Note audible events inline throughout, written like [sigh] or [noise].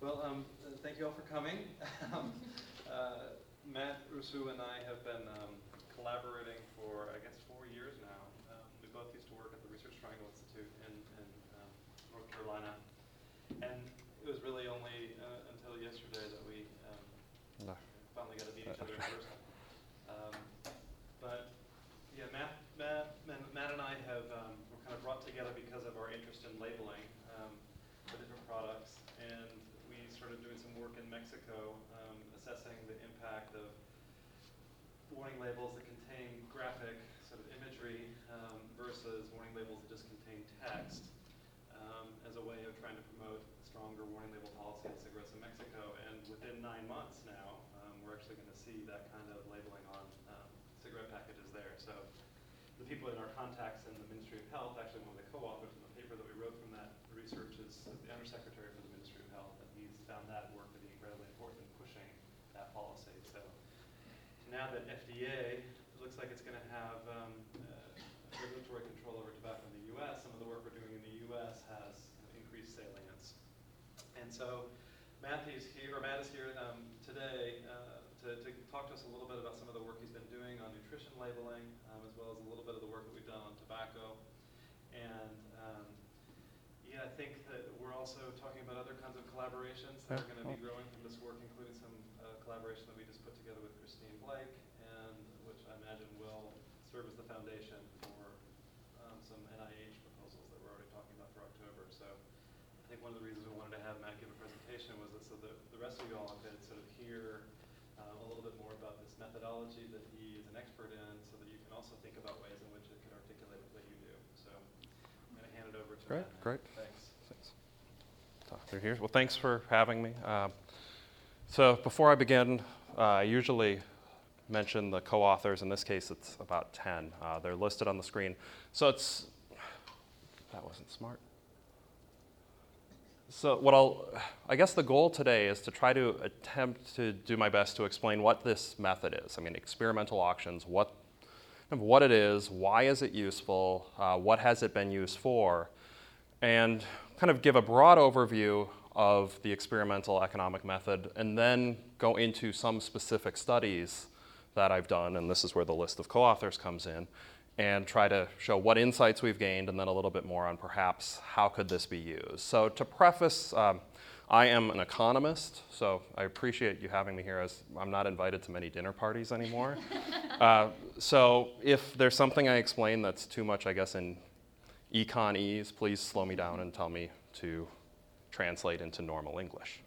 Well, um, thank you all for coming. [laughs] Um, uh, Matt Rousu and I have been um, collaborating for, I guess, four years now. Um, we both used to work at the Research Triangle Institute in, in um, North Carolina. And it was really only uh, until yesterday that we um, No. finally got to meet each other in person. Um, but yeah, Matt, Matt, Matt Matt and I have um, were kind of brought together because of our interest in labeling um, for different products, and we started doing some work Mexico, um, assessing the impact of warning labels that contain graphic sort of imagery um, versus warning labels that just contain text um, as a way of trying to promote stronger warning label policy on cigarettes in Mexico. And within nine months now, um, we're actually going to see that kind of labeling on um, cigarette packages there. So the people in our contacts in the Ministry of Health, actually one of the co-authors in the paper that we wrote from that research is the Undersecretary for the Ministry of Health, and he's found that work to be incredibly important in pushing that policy. So now that FDA looks like it's going to have um, uh, regulatory control over tobacco in the U.S., some of the work we're doing in the U.S. has increased salience. And so Matthew's here, or Matt is here um, today uh, to, to talk to us a little bit about some of the work he's been doing on nutrition labeling, um, as well as a little bit of the work that we've done on tobacco. And um, yeah, I think that we're also talking about other kinds of collaborations that are going to be growing from this work, including some uh, collaboration that we just put together with And which I imagine will serve as the foundation for um, some NIH proposals that we're already talking about for October. So I think one of the reasons we wanted to have Matt give a presentation was that so that the rest of you all could sort of hear uh, a little bit more about this methodology that he is an expert in, so that you can also think about ways in which it can articulate what you do. So I'm going to hand it over to Great, Matt. great. Thanks. Thanks. They're here. Well, thanks for having me. Um, so before I begin, uh, I usually mention the co-authors. In this case, it's about 10. Uh, they're listed on the screen. So it's, that wasn't smart. So what I'll, I guess the goal today is to try to attempt to do my best to explain what this method is. I mean, experimental auctions, what, what it is, why is it useful, uh, what has it been used for, and kind of give a broad overview of the experimental economic method, and then go into some specific studies that I've done, and this is where the list of co-authors comes in, and try to show what insights we've gained, and then a little bit more on perhaps how could this be used. So to preface, um, I am an economist, so I appreciate you having me here as I'm not invited to many dinner parties anymore. [laughs] uh, so if there's something I explain that's too much, I guess, in econ-ese, please slow me down and tell me to translate into normal English.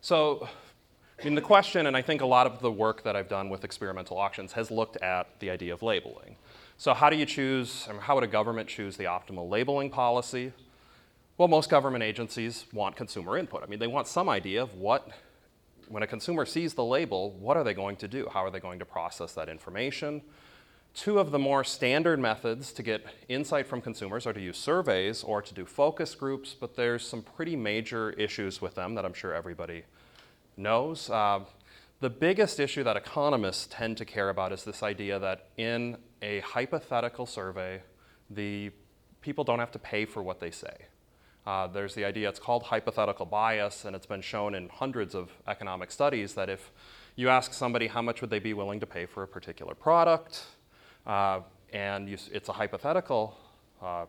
So, I mean, the question, and I think a lot of the work that I've done with experimental auctions has looked at the idea of labeling. So, how do you choose, how would a government choose the optimal labeling policy? Well, most government agencies want consumer input. I mean, they want some idea of what, when a consumer sees the label, what are they going to do? How are they going to process that information? Two of the more standard methods to get insight from consumers are to use surveys or to do focus groups, but there's some pretty major issues with them that I'm sure everybody knows. Uh, the biggest issue that economists tend to care about is this idea that in a hypothetical survey, the people don't have to pay for what they say. Uh, there's the idea, it's called hypothetical bias, and it's been shown in hundreds of economic studies that if you ask somebody how much would they be willing to pay for a particular product, uh, and you, it's a hypothetical uh,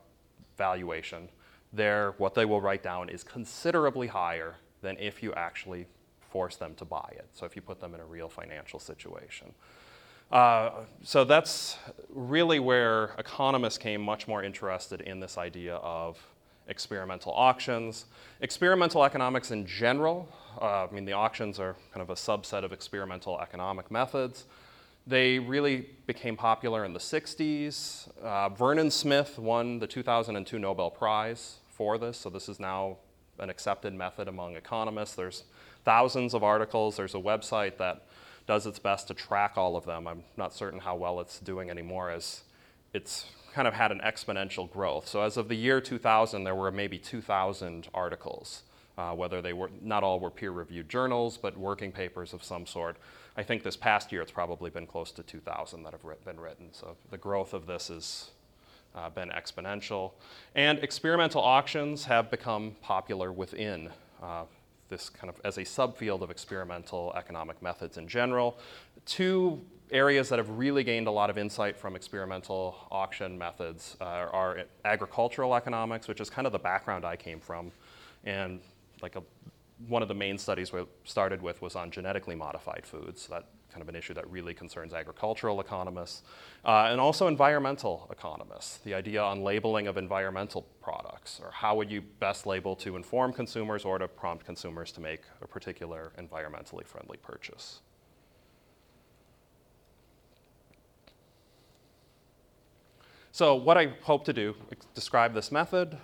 valuation, there, what they will write down is considerably higher than if you actually force them to buy it. So if you put them in a real financial situation. Uh, so that's really where economists came much more interested in this idea of experimental auctions. Experimental economics in general, uh, I mean, the auctions are kind of a subset of experimental economic methods. They really became popular in the 60s. Uh, Vernon Smith won the 2002 Nobel Prize for this, so this is now an accepted method among economists. There's thousands of articles. There's a website that does its best to track all of them. I'm not certain how well it's doing anymore as it's kind of had an exponential growth. So as of the year 2000, there were maybe 2,000 articles, uh, whether they were, not all were peer-reviewed journals, but working papers of some sort. I think this past year it's probably been close to 2,000 that have writ- been written. So the growth of this has uh, been exponential. And experimental auctions have become popular within uh, this kind of as a subfield of experimental economic methods in general. Two areas that have really gained a lot of insight from experimental auction methods uh, are agricultural economics, which is kind of the background I came from, and like a, one of the main studies we started with was on genetically modified foods. That kind of an issue that really concerns agricultural economists, uh, and also environmental economists. The idea on labeling of environmental products, or how would you best label to inform consumers or to prompt consumers to make a particular environmentally friendly purchase. So what I hope to do, describe this method,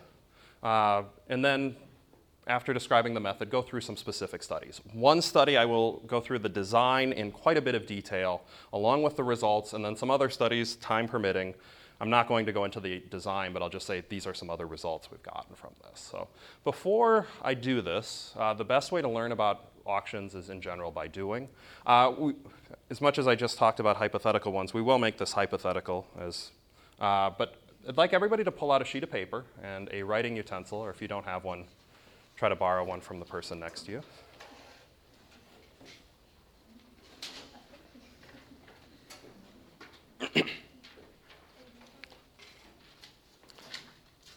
uh, and then after describing the method, go through some specific studies. One study, I will go through the design in quite a bit of detail, along with the results, and then some other studies, time permitting. I'm not going to go into the design, but I'll just say these are some other results we've gotten from this. So before I do this, uh, the best way to learn about auctions is in general by doing. Uh, we, as much as I just talked about hypothetical ones, we will make this hypothetical as uh, but I'd like everybody to pull out a sheet of paper and a writing utensil, or if you don't have one, try to borrow one from the person next to you.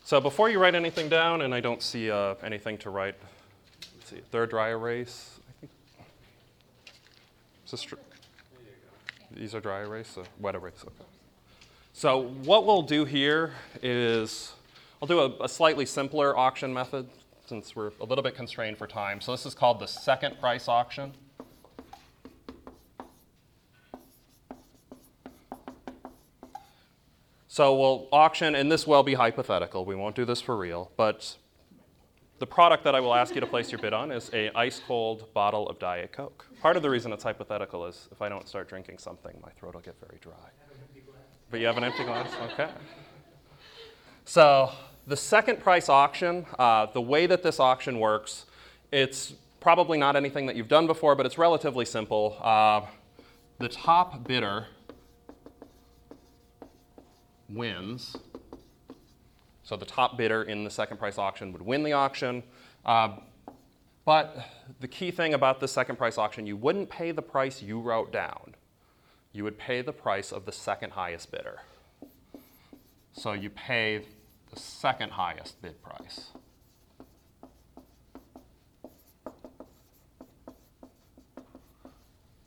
so before you write anything down, and I don't see uh, anything to write, let's see, third dry erase. I think. These are dry erase, so wet erase. Okay. So what we'll do here is, I'll do a, a, slightly simpler auction method since we're a little bit constrained for time. So this is called the second price auction. So we'll auction, and this will be hypothetical, we won't do this for real, but the product that I will ask you to place your bid on is a ice cold bottle of Diet Coke. Part of the reason it's hypothetical is if I don't start drinking something, my throat will get very dry. But you have an empty glass? Okay. So, the second price auction, uh, the way that this auction works, it's probably not anything that you've done before, but it's relatively simple. Uh, the top bidder wins. So, the top bidder in the second price auction would win the auction. Uh, but the key thing about the second price auction, you wouldn't pay the price you wrote down you would pay the price of the second highest bidder. So you pay the second highest bid price.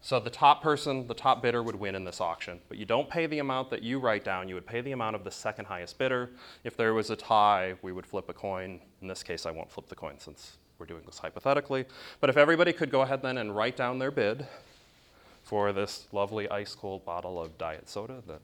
So the top person, the top bidder would win in this auction, but you don't pay the amount that you write down, you would pay the amount of the second highest bidder. If there was a tie, we would flip a coin. In this case, I won't flip the coin since we're doing this hypothetically. But if everybody could go ahead then and write down their bid, for this lovely ice cold bottle of diet soda that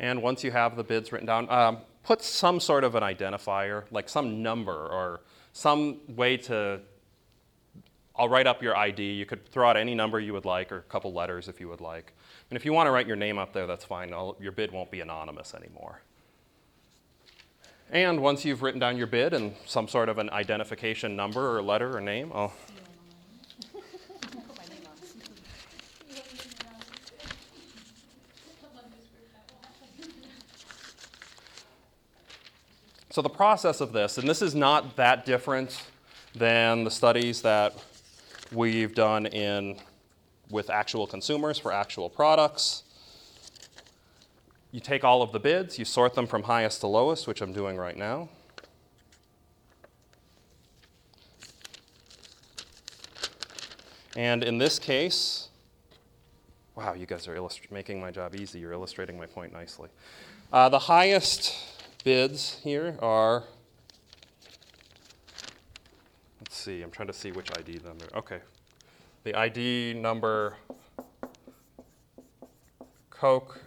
And once you have the bids written down, um, put some sort of an identifier, like some number or some way to. I'll write up your ID. You could throw out any number you would like or a couple letters if you would like. And if you want to write your name up there, that's fine. I'll, your bid won't be anonymous anymore. And once you've written down your bid and some sort of an identification number or letter or name, I'll. So, the process of this, and this is not that different than the studies that we've done in, with actual consumers for actual products. You take all of the bids, you sort them from highest to lowest, which I'm doing right now. And in this case, wow, you guys are illust- making my job easy. You're illustrating my point nicely. Uh, the highest bids here are, let's see, I'm trying to see which ID number. Okay. The ID number Coke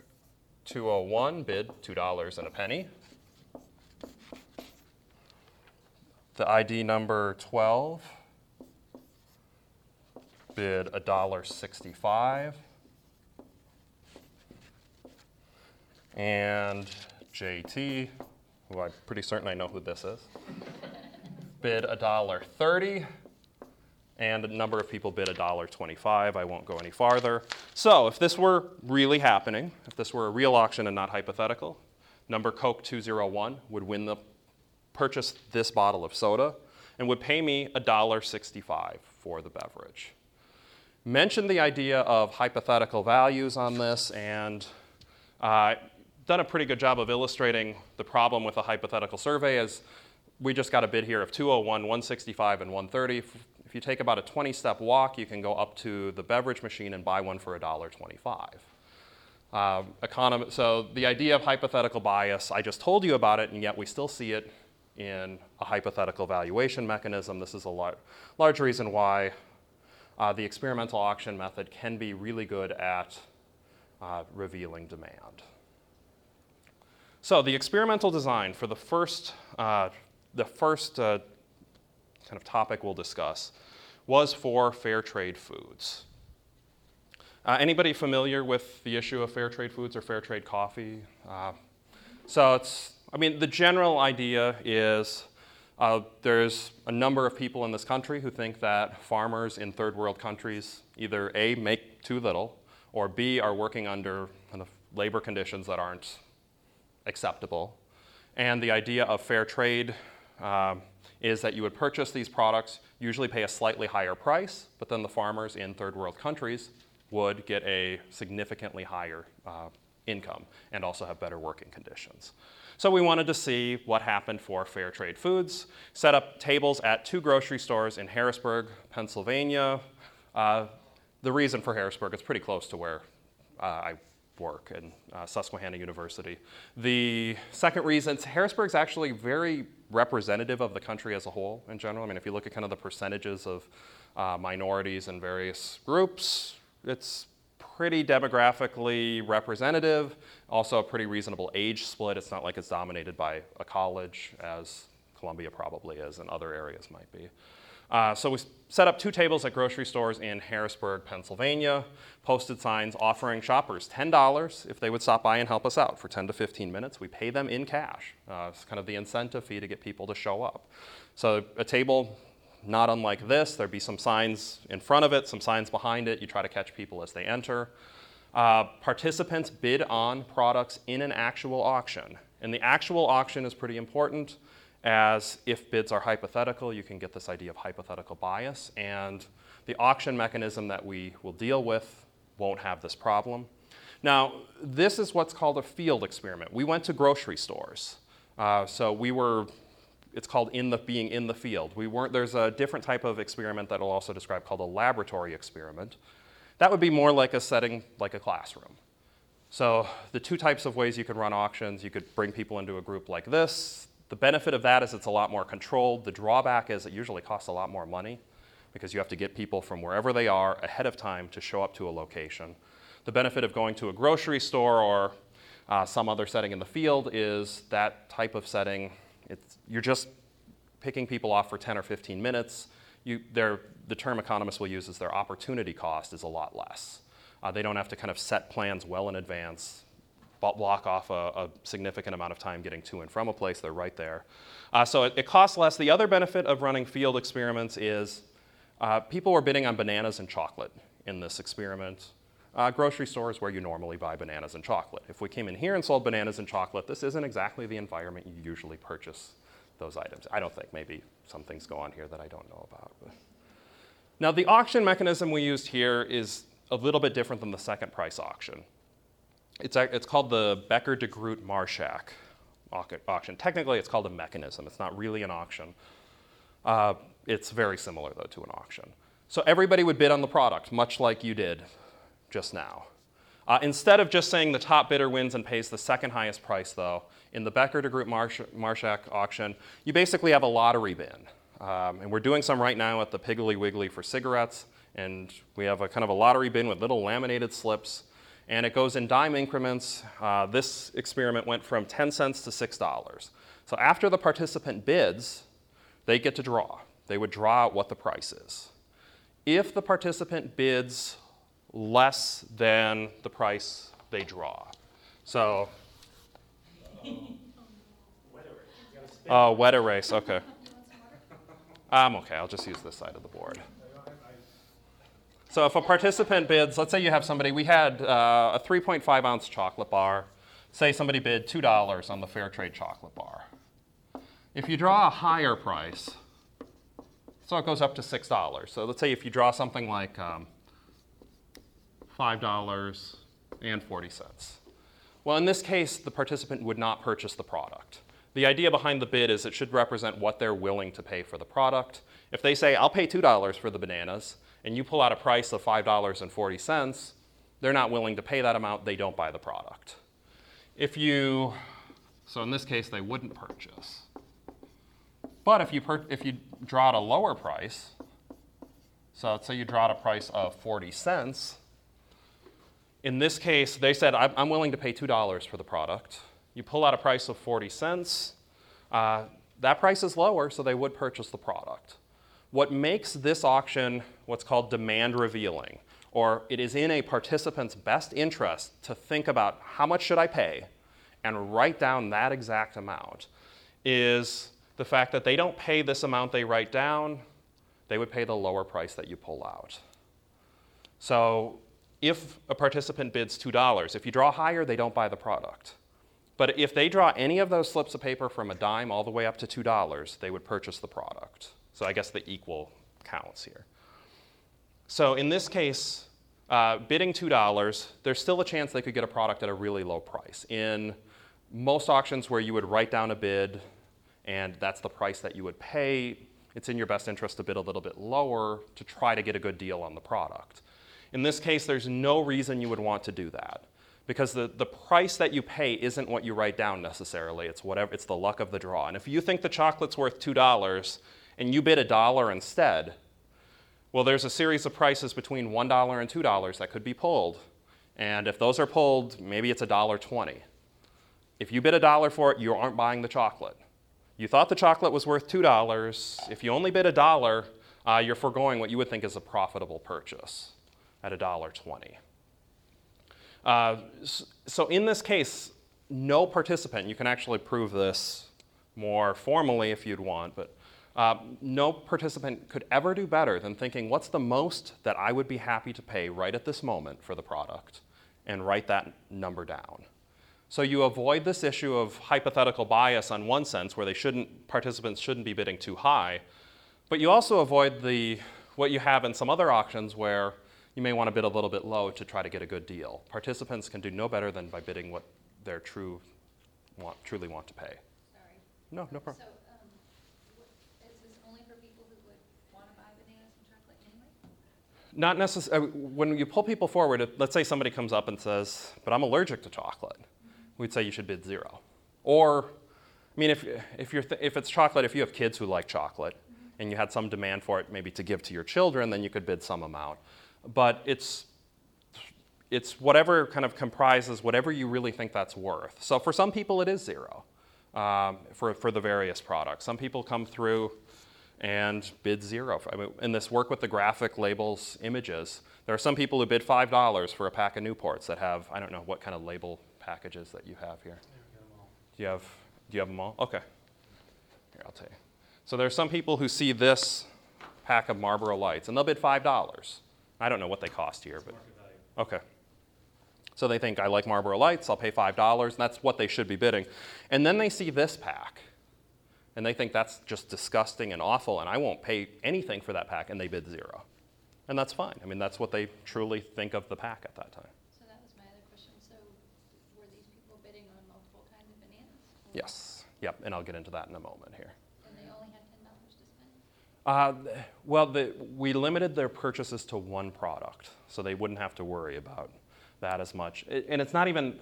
201 bid $2 and a penny. The ID number 12 bid $1.65. And JT, who I'm pretty certain I know who this is, bid $1.30. and a number of people bid $1.25. I won't go any farther. So if this were really happening, if this were a real auction and not hypothetical, number Coke 201 would win the purchase this bottle of soda and would pay me $1.65 for the beverage. Mentioned the idea of hypothetical values on this and uh, done a pretty good job of illustrating the problem with a hypothetical survey as we just got a bid here of 201, 165, and 130. If you take about a 20 step walk, you can go up to the beverage machine and buy one for $1.25. Uh, econom- so the idea of hypothetical bias, I just told you about it, and yet we still see it in a hypothetical valuation mechanism. This is a lar- large reason why uh, the experimental auction method can be really good at uh, revealing demand. So the experimental design for the first, uh, the first uh, kind of topic we'll discuss was for fair trade foods. Uh, anybody familiar with the issue of fair trade foods or fair trade coffee? Uh, so it's, I mean, the general idea is uh, there's a number of people in this country who think that farmers in third world countries either A, make too little, or B, are working under kind of labor conditions that aren't acceptable. And the idea of fair trade um, is that you would purchase these products, usually pay a slightly higher price, but then the farmers in third world countries would get a significantly higher uh, income and also have better working conditions. So we wanted to see what happened for fair trade foods, set up tables at two grocery stores in Harrisburg, Pennsylvania. Uh, the reason for Harrisburg, is pretty close to where uh, I work in uh, Susquehanna University. The second reason, Harrisburg's actually very representative of the country as a whole in general. I mean, if you look at kind of the percentages of uh, minorities in various groups, it's pretty demographically representative, also a pretty reasonable age split. It's not like it's dominated by a college, as Columbia probably is, and other areas might be. Uh, so we set up two tables at grocery stores in Harrisburg, Pennsylvania, posted signs offering shoppers $10 if they would stop by and help us out for 10 to 15 minutes. We pay them in cash. Uh, it's kind of the incentive fee to get people to show up. So a table not unlike this. There'd be some signs in front of it, some signs behind it. You try to catch people as they enter. Uh, participants bid on products in an actual auction. And the actual auction is pretty important, as if bids are hypothetical, you can get this idea of hypothetical bias. And the auction mechanism that we will deal with won't have this problem. Now, this is what's called a field experiment. We went to grocery stores. Uh, so we were it's called in the being in the field. We weren't, there's a different type of experiment that I'll also describe called a laboratory experiment. That would be more like a setting like a classroom. So the two types of ways you could run auctions, you could bring people into a group like this. The benefit of that is it's a lot more controlled. The drawback is it usually costs a lot more money because you have to get people from wherever they are ahead of time to show up to a location. The benefit of going to a grocery store or uh, some other setting in the field is that type of setting you're just picking people off for 10 or 15 minutes. You, the term economists will use is their opportunity cost is a lot less. Uh, they don't have to kind of set plans well in advance, block off a, a, significant amount of time getting to and from a place. They're right there. Uh, so it, it, costs less. The other benefit of running field experiments is uh, people were bidding on bananas and chocolate in this experiment. Uh, grocery stores where you normally buy bananas and chocolate. If we came in here and sold bananas and chocolate, this isn't exactly the environment you usually purchase those items. I don't think. Maybe some things go on here that I don't know about. Now, the auction mechanism we used here is a little bit different than the second price auction. It's, it's called the Becker de Groot Marschak auction. Technically, it's called a mechanism. It's not really an auction. Uh, it's very similar, though, to an auction. So everybody would bid on the product, much like you did just now. Uh, instead of just saying the top bidder wins and pays the second highest price, though, in the Becker de Groot Marschak auction, you basically have a lottery bin. Um, and we're doing some right now at the Piggly Wiggly for cigarettes. And we have a kind of a lottery bin with little laminated slips. And it goes in dime increments. Uh, this experiment went from 10 cents to $6. So after the participant bids, they get to draw. They would draw out what the price is. If the participant bids less than the price they draw. So, oh, wet erase, okay. I'm okay, I'll just use this side of the board. So if a participant bids, let's say you have somebody, we had uh, a 3.5 ounce chocolate bar. Say somebody bid $2 on the fair trade chocolate bar. If you draw a higher price, so it goes up to $6. So let's say if you draw something like um, $5.40. Well, in this case, the participant would not purchase the product. The idea behind the bid is it should represent what they're willing to pay for the product. If they say, I'll pay $2 for the bananas, and you pull out a price of $5.40, they're not willing to pay that amount, they don't buy the product. If you, so in this case, they wouldn't purchase. But if you, per, if you draw at a lower price, so let's say you draw at a price of 40 cents, in this case, they said, I'm, willing to pay $2 for the product. You pull out a price of 40 cents, uh, that price is lower, so they would purchase the product. What makes this auction what's called demand revealing, or it is in a participant's best interest to think about how much should I pay and write down that exact amount, is the fact that they don't pay this amount they write down, they would pay the lower price that you pull out. So if a participant bids $2, if you draw higher, they don't buy the product. But if they draw any of those slips of paper from a dime all the way up to $2, they would purchase the product. So I guess the equal counts here. So in this case, uh, bidding $2, there's still a chance they could get a product at a really low price. In most auctions where you would write down a bid and that's the price that you would pay, it's in your best interest to bid a little bit lower to try to get a good deal on the product. In this case, there's no reason you would want to do that because the, the price that you pay isn't what you write down necessarily. It's whatever it's the luck of the draw. And if you think the chocolate's worth two dollars and you bid a dollar instead, well, there's a series of prices between one dollar and two dollars that could be pulled. And if those are pulled, maybe it's a dollar twenty. If you bid a dollar for it, you aren't buying the chocolate. You thought the chocolate was worth two dollars. If you only bid a dollar, uh, you're foregoing what you would think is a profitable purchase at a dollar twenty. Uh, so in this case, no participant, you can actually prove this more formally if you'd want, but uh, no participant could ever do better than thinking, what's the most that I would be happy to pay right at this moment for the product, and write that number down. So you avoid this issue of hypothetical bias on one sense, where they shouldn't, participants shouldn't be bidding too high, but you also avoid the, what you have in some other auctions where you may want to bid a little bit low to try to get a good deal. Participants can do no better than by bidding what they true want, truly want to pay. Sorry. No, no problem. So, um, wh- is this only for people who would want to buy bananas and chocolate anyway? Not necessarily. When you pull people forward, let's say somebody comes up and says, "But I'm allergic to chocolate," we'd say you should bid zero. Or, I mean, if if you're th- if it's chocolate, if you have kids who like chocolate, and you had some demand for it, maybe to give to your children, then you could bid some amount. But it's it's whatever kind of comprises whatever you really think that's worth. So for some people, it is zero um, for, for the various products. Some people come through and bid zero. I mean, in this work with the graphic labels images, there are some people who bid $5 for a pack of Newports that have, I don't know what kind of label packages that you have here. Do you have, do you have them all? Okay. Here, I'll tell you. So there are some people who see this pack of Marlboro Lights and they'll bid $5. I don't know what they cost here, but value. Okay. So they think, I like Marlboro Lights, I'll pay $5, and that's what they should be bidding. And then they see this pack, and they think that's just disgusting and awful, and I won't pay anything for that pack, and they bid zero. And that's fine. I mean, that's what they truly think of the pack at that time. So that was my other question. So were these people bidding on multiple kinds of bananas? Yes. Yep, and I'll get into that in a moment here. And they only had ten dollars to spend? Uh, well, the, we limited their purchases to one product, so they wouldn't have to worry about that as much. It, and it's not even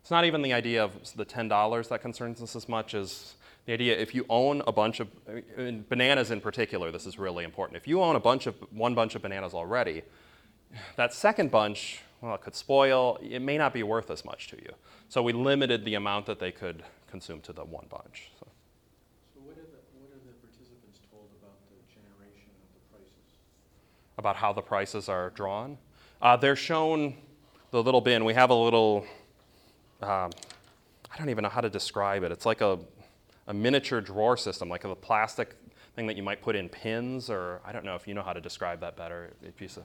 it's not even the idea of the ten dollars that concerns us as much as the idea if you own a bunch of in bananas in particular. This is really important. If you own a bunch of one bunch of bananas already, that second bunch, well, it could spoil. It may not be worth as much to you. So we limited the amount that they could consume to the one bunch. So. So what are the, what are the participants told about the generation of the prices? about how the prices are drawn. Uh, they're shown the little bin. We have a little, um, I don't even know how to describe it. It's like a, a miniature drawer system, like a plastic thing that you might put in pins, or I don't know if you know how to describe that better. A piece of,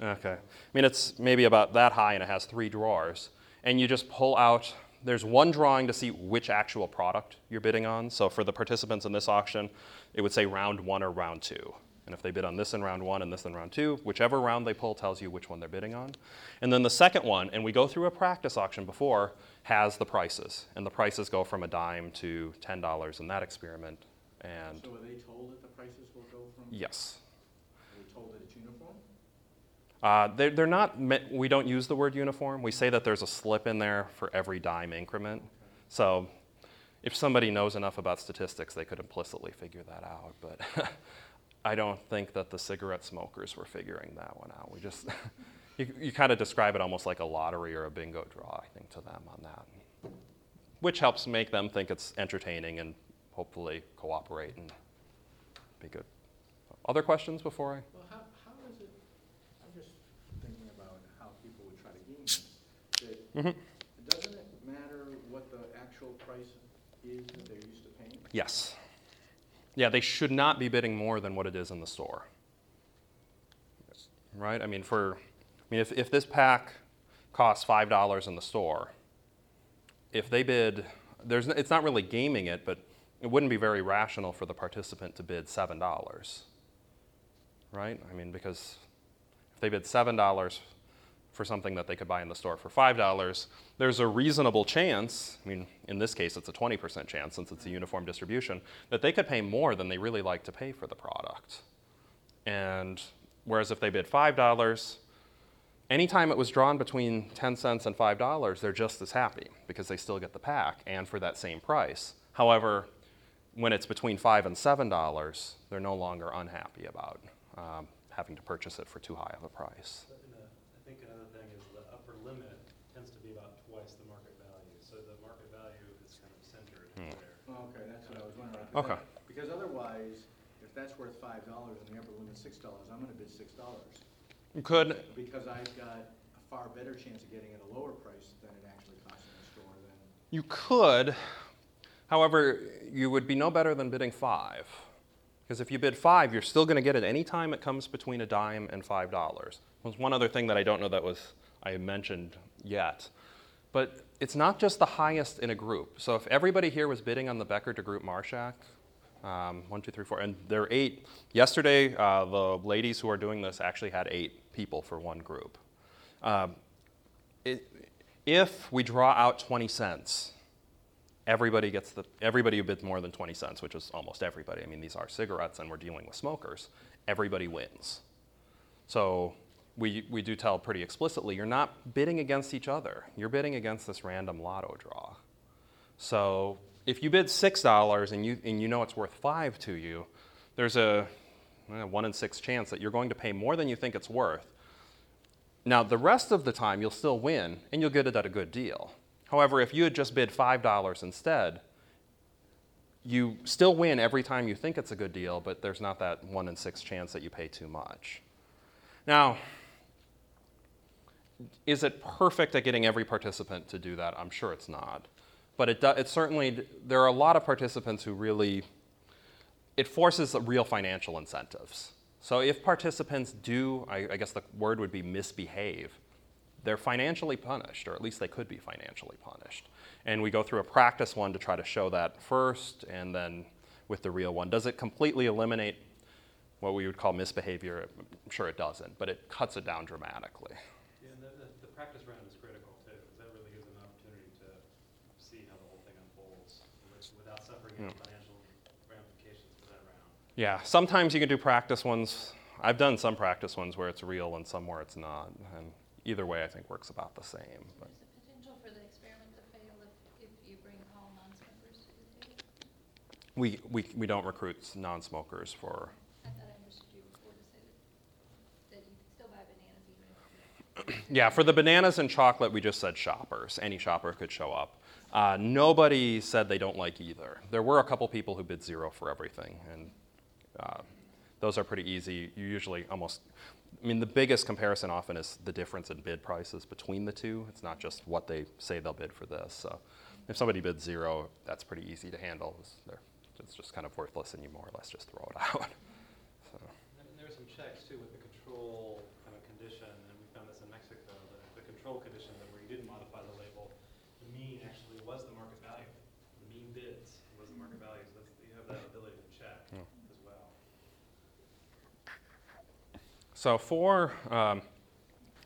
okay. I mean, it's maybe about that high and it has three drawers. And you just pull out, there's one drawing to see which actual product you're bidding on. So for the participants in this auction, it would say round one or round two. And if they bid on this in round one and this in round two, whichever round they pull tells you which one they're bidding on. And then the second one, and we go through a practice auction before, has the prices. And the prices go from a dime to $10 in that experiment. And So are they told that the prices will go from? yes. Are they told that it's uniform? Uh, they're, they're not, me- we don't use the word uniform. We say that there's a slip in there for every dime increment. So if somebody knows enough about statistics, they could implicitly figure that out. But [laughs] I don't think that the cigarette smokers were figuring that one out. We just, [laughs] you, you kind of describe it almost like a lottery or a bingo draw, I think, to them on that. Which helps make them think it's entertaining and hopefully cooperate and be good. Other questions before I? Well, how, how is it, I'm just thinking about how people would try to game this. That, Mhm. doesn't it matter what the actual price is that they're used to paying? Yes. Yeah, they should not be bidding more than what it is in the store. Right? I mean, for, I mean, if, if this pack costs five dollars in the store, if they bid, there's, it's not really gaming it, but it wouldn't be very rational for the participant to bid seven dollars. Right? I mean, because if they bid seven dollars for something that they could buy in the store for five dollars, there's a reasonable chance. I mean, in this case, it's a 20% chance since it's a uniform distribution that they could pay more than they really like to pay for the product. And whereas if they bid five dollars, anytime it was drawn between 10 cents and five dollars, they're just as happy because they still get the pack and for that same price. However, when it's between five and seven dollars, they're no longer unhappy about um, having to purchase it for too high of a price. But a- I think another thing is the upper limit tends to be about twice the market value. So the market value is kind of centered Hmm. there. Oh, okay, that's what I was wondering. Okay. Because otherwise, if that's worth five dollars and the upper limit's six dollars, I'm gonna bid six dollars. You could, Because I've got a far better chance of getting it at a lower price than it actually costs in the store than. you could, however, you would be no better than bidding five. Because if you bid five, you're still going to get it any time it comes between a dime and five dollars. There's one other thing that I don't know that was I mentioned yet, but it's not just the highest in a group. So if everybody here was bidding on the Becker de Groot Marschak, um, one, two, three, four, and there are eight. Yesterday, uh, the ladies who are doing this actually had eight people for one group. Um, it, if we draw out 20 cents, everybody gets the everybody who bids more than 20 cents which is almost everybody i mean these are cigarettes and we're dealing with smokers everybody wins so we, we do tell pretty explicitly you're not bidding against each other you're bidding against this random lotto draw so if you bid $6 and you, and you know it's worth 5 to you there's a eh, 1 in 6 chance that you're going to pay more than you think it's worth now, the rest of the time, you'll still win and you'll get it at a good deal. However, if you had just bid $5 instead, you still win every time you think it's a good deal, but there's not that one in six chance that you pay too much. Now, is it perfect at getting every participant to do that? I'm sure it's not. But it, do, it certainly, there are a lot of participants who really, it forces real financial incentives. So if participants do, I, I guess the word would be misbehave, they're financially punished, or at least they could be financially punished. And we go through a practice one to try to show that first, and then with the real one. Does it completely eliminate what we would call misbehavior? I'm sure it doesn't, but it cuts it down dramatically. Yeah, and the, the, the practice round is critical too, because that really gives an opportunity to see how the whole thing unfolds without suffering hmm. any Yeah. financial ramifications for that round. Yeah, sometimes you can do practice ones. I've done some practice ones where it's real and some where it's not. And either way, I think works about the same. But There's a potential for the experiment to fail if, if you bring all non-smokers to the table. we, we, we don't recruit non smokers for. I thought I understood you before to say that, that you could still buy bananas even. [clears throat] Yeah, for the bananas and chocolate, we just said shoppers. Any shopper could show up. Uh, nobody said they don't like either. There were a couple people who bid zero for everything, and uh, those are pretty easy. You usually almost, I mean, the biggest comparison often is the difference in bid prices between the two. It's not just what they say they'll bid for this. So if somebody bids zero, that's pretty easy to handle. They're it's just kind of worthless and you more or less just throw it [laughs] out. So, And there were some checks too with the control kind of condition, and we found this in Mexico, that the control condition that where you didn't modify the label, the mean actually was the market value. The mean bids was the market value, so that's, you have that ability to check Yeah. as well. So for, um,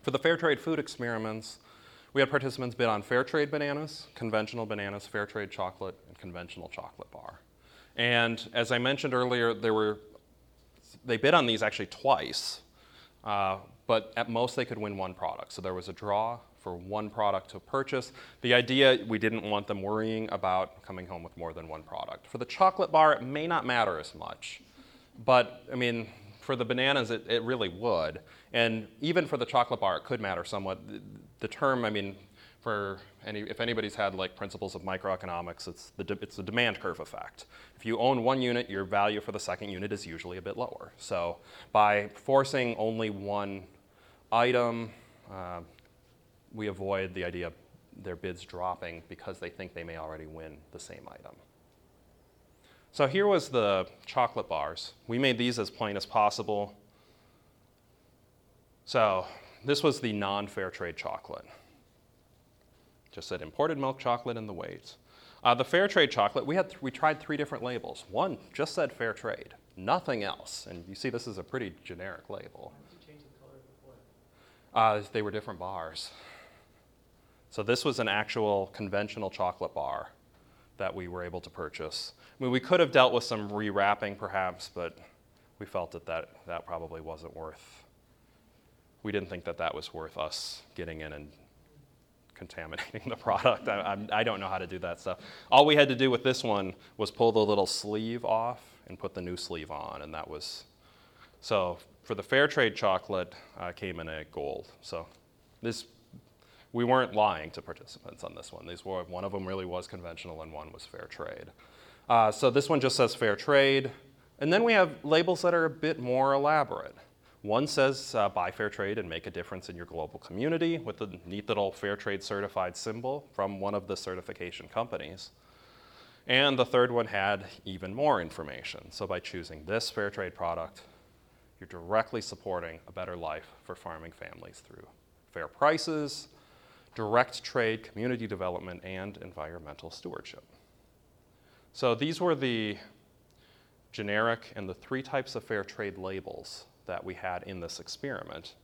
for the fair trade food experiments, we had participants bid on fair trade bananas, conventional bananas, fair trade chocolate, and conventional chocolate bar. And as I mentioned earlier, there were, they bid on these actually twice, uh, but at most they could win one product. So there was a draw for one product to purchase. The idea, we didn't want them worrying about coming home with more than one product. For the chocolate bar, it may not matter as much. But I mean, for the bananas, it, it really would. And even for the chocolate bar, it could matter somewhat. The, the term, I mean, for any, if anybody's had like principles of microeconomics, it's the, de- it's the demand curve effect. If you own one unit, your value for the second unit is usually a bit lower. So by forcing only one item, uh, we avoid the idea of their bids dropping because they think they may already win the same item. So here was the chocolate bars. We made these as plain as possible. So this was the non-fair trade chocolate. Just said imported milk chocolate and the weight. Uh, the fair trade chocolate, we, had th- we tried three different labels. One just said fair trade, nothing else. And you see this is a pretty generic label. Uh, they were different bars. So this was an actual conventional chocolate bar that we were able to purchase. I mean, we could have dealt with some rewrapping perhaps, but we felt that that, that probably wasn't worth, we didn't think that that was worth us getting in and contaminating [laughs] the product. I, I'm, I don't know how to do that stuff. All we had to do with this one was pull the little sleeve off and put the new sleeve on, and that was, so for the fair trade chocolate, uh, came in a gold. So this we weren't lying to participants on this one. These were, one of them really was conventional and one was fair trade. Uh, so this one just says fair trade. And then we have labels that are a bit more elaborate. One says uh, buy fair trade and make a difference in your global community with a neat little fair trade certified symbol from one of the certification companies. And the third one had even more information. So by choosing this fair trade product, you're directly supporting a better life for farming families through fair prices, direct trade, community development, and environmental stewardship. So these were the generic and the three types of fair trade labels that we had in this experiment.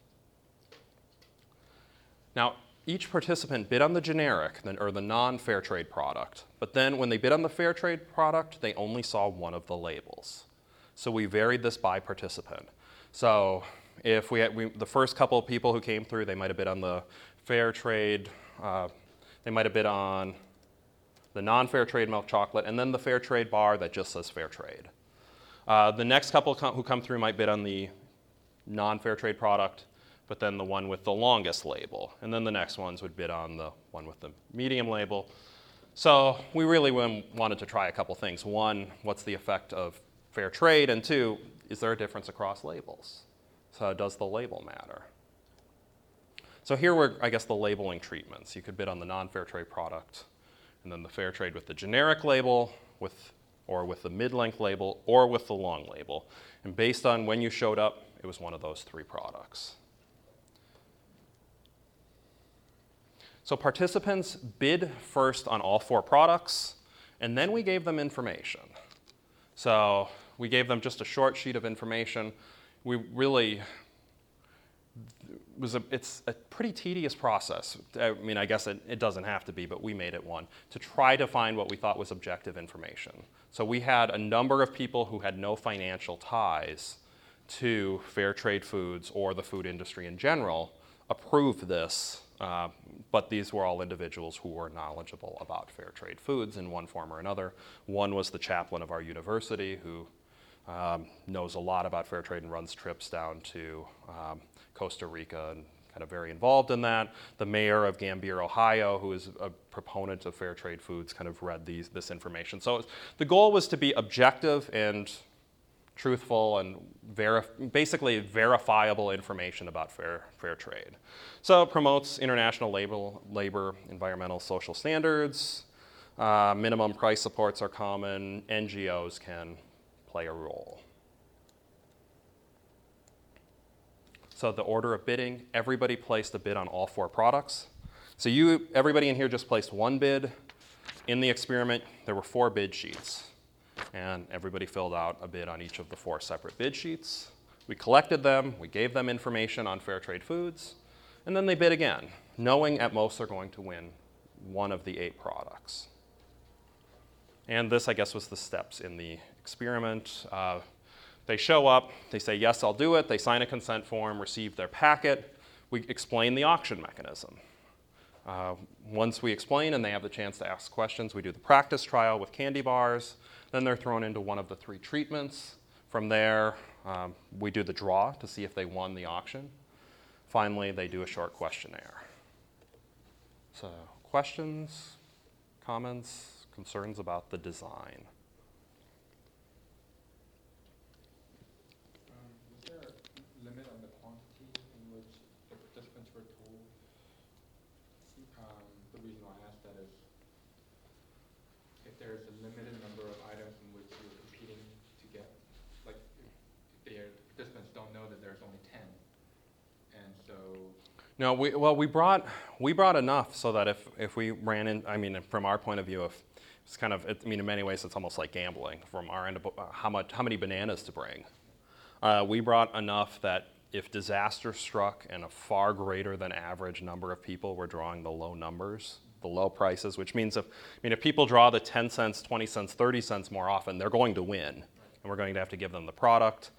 Now, each participant bid on the generic or the non fair trade product, but then when they bid on the fair trade product, they only saw one of the labels. So we varied this by participant. So if we had we, the first couple of people who came through, they might have bid on the fair trade, uh, they might have bid on the non fair trade milk chocolate, and then the fair trade bar that just says fair trade. Uh, the next couple who come through might bid on the non fair trade product, but then the one with the longest label. And then the next ones would bid on the one with the medium label. So we really wanted to try a couple things. One, what's the effect of fair trade? And two, is there a difference across labels? So does the label matter? So here were, I guess, the labeling treatments. You could bid on the non-fair trade product, and then the fair trade with the generic label, with, or with the mid-length label, or with the long label. And based on when you showed up, it was one of those three products. So participants bid first on all four products, and then we gave them information. So we gave them just a short sheet of information. We really was a, it's a pretty tedious process. I mean, I guess it, it doesn't have to be, but we made it one to try to find what we thought was objective information. So we had a number of people who had no financial ties to fair trade foods or the food industry in general approve this, uh, but these were all individuals who were knowledgeable about fair trade foods in one form or another. One was the chaplain of our university who um, knows a lot about fair trade and runs trips down to um, Costa Rica and kind of very involved in that. The mayor of Gambier, Ohio, who is a proponent of fair trade foods, kind of read these, this information. So the goal was to be objective and truthful and verif- basically verifiable information about fair, fair trade. So it promotes international labor, labor, environmental, social standards, Uh, minimum price supports are common. NGOs can play a role. So the order of bidding, everybody placed a bid on all four products. So you, everybody in here just placed one bid. In the experiment, there were four bid sheets, and everybody filled out a bid on each of the four separate bid sheets. We collected them, we gave them information on fair trade foods, and then they bid again, knowing at most they're going to win one of the eight products. And this, I guess, was the steps in the experiment. Uh, they show up, they say, Yes, I'll do it. They sign a consent form, receive their packet. We explain the auction mechanism. Uh, once we explain and they have the chance to ask questions, we do the practice trial with candy bars. Then they're thrown into one of the three treatments. From there, um, we do the draw to see if they won the auction. Finally, they do a short questionnaire. So, questions, comments, concerns about the design? Um, Was there a limit on the quantity in which the participants were told? Um, The reason why I ask that is if there's a limited number of items in which you're competing to get, like, if the participants don't know that there's only ten, and so, No, we, well, we brought, we brought enough so that if, if we ran in, I mean, from our point of view, if it's kind of, it, I mean, in many ways, it's almost like gambling from our end of uh, how much, how many bananas to bring. Uh, we brought enough that if disaster struck and a far greater than average number of people were drawing the low numbers, the low prices, which means if, I mean, if people draw the 10 cents, 20 cents, 30 cents more often, they're going to win, and we're going to have to give them the product.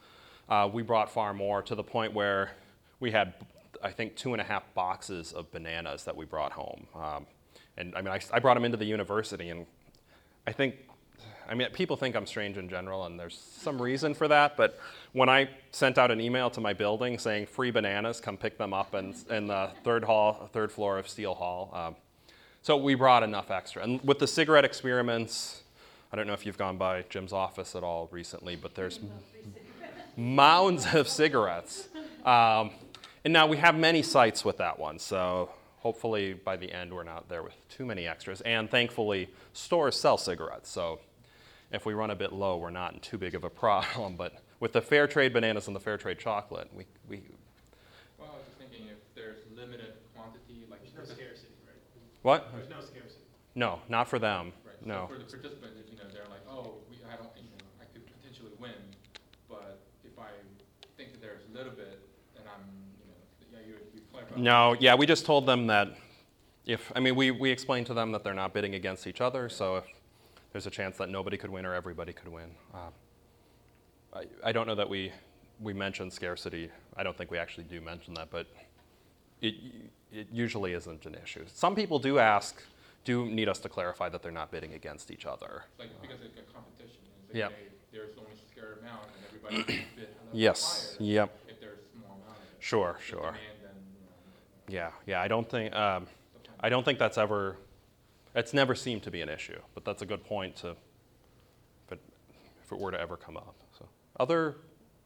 Uh, we brought far more to the point where we had, I think, two and a half boxes of bananas that we brought home. Um, and I mean, I, I brought them into the university, and I think, I mean, people think I'm strange in general, and there's some reason for that. But when I sent out an email to my building saying free bananas, come pick them up in, in the third hall, third floor of Steele Hall. Um, so we brought enough extra. And with the cigarette experiments, I don't know if you've gone by Jim's office at all recently, but there's mounds of cigarettes. Um, and now we have many sites with that one, so hopefully by the end we're not there with too many extras. And thankfully, stores sell cigarettes, so if we run a bit low, we're not in too big of a [laughs] problem. But with the fair trade bananas and the fair trade chocolate, we. we well, I was just thinking if there's limited quantity, like. There's no scarcity, right? What? There's no scarcity. No, not for them. Right, so No. for the participants, you know, they're like, oh, we, I don't, you know, I could potentially win, but if I think that there's a little bit, then I'm, you know, yeah, you, you clarify. No, yeah, we just told them that if, I mean, we, we explained to them that they're not bidding against each other, so if there's a chance that nobody could win or everybody could win. Uh, I, I don't know that we, we mentioned scarcity. I don't think we actually do mention that, but it, it usually isn't an issue. Some people do ask, do need us to clarify that they're not bidding against each other. Like, because it's a competition, it's Yeah. hey, there's only a scared amount, and everybody can bid Yes, yep, if there's a small amount of it. sure, sure. demand, then, you know, Yeah, yeah, I don't think, um, I don't think that's ever, it's never seemed to be an issue, but that's a good point to, if it, if it were to ever come up. So, other,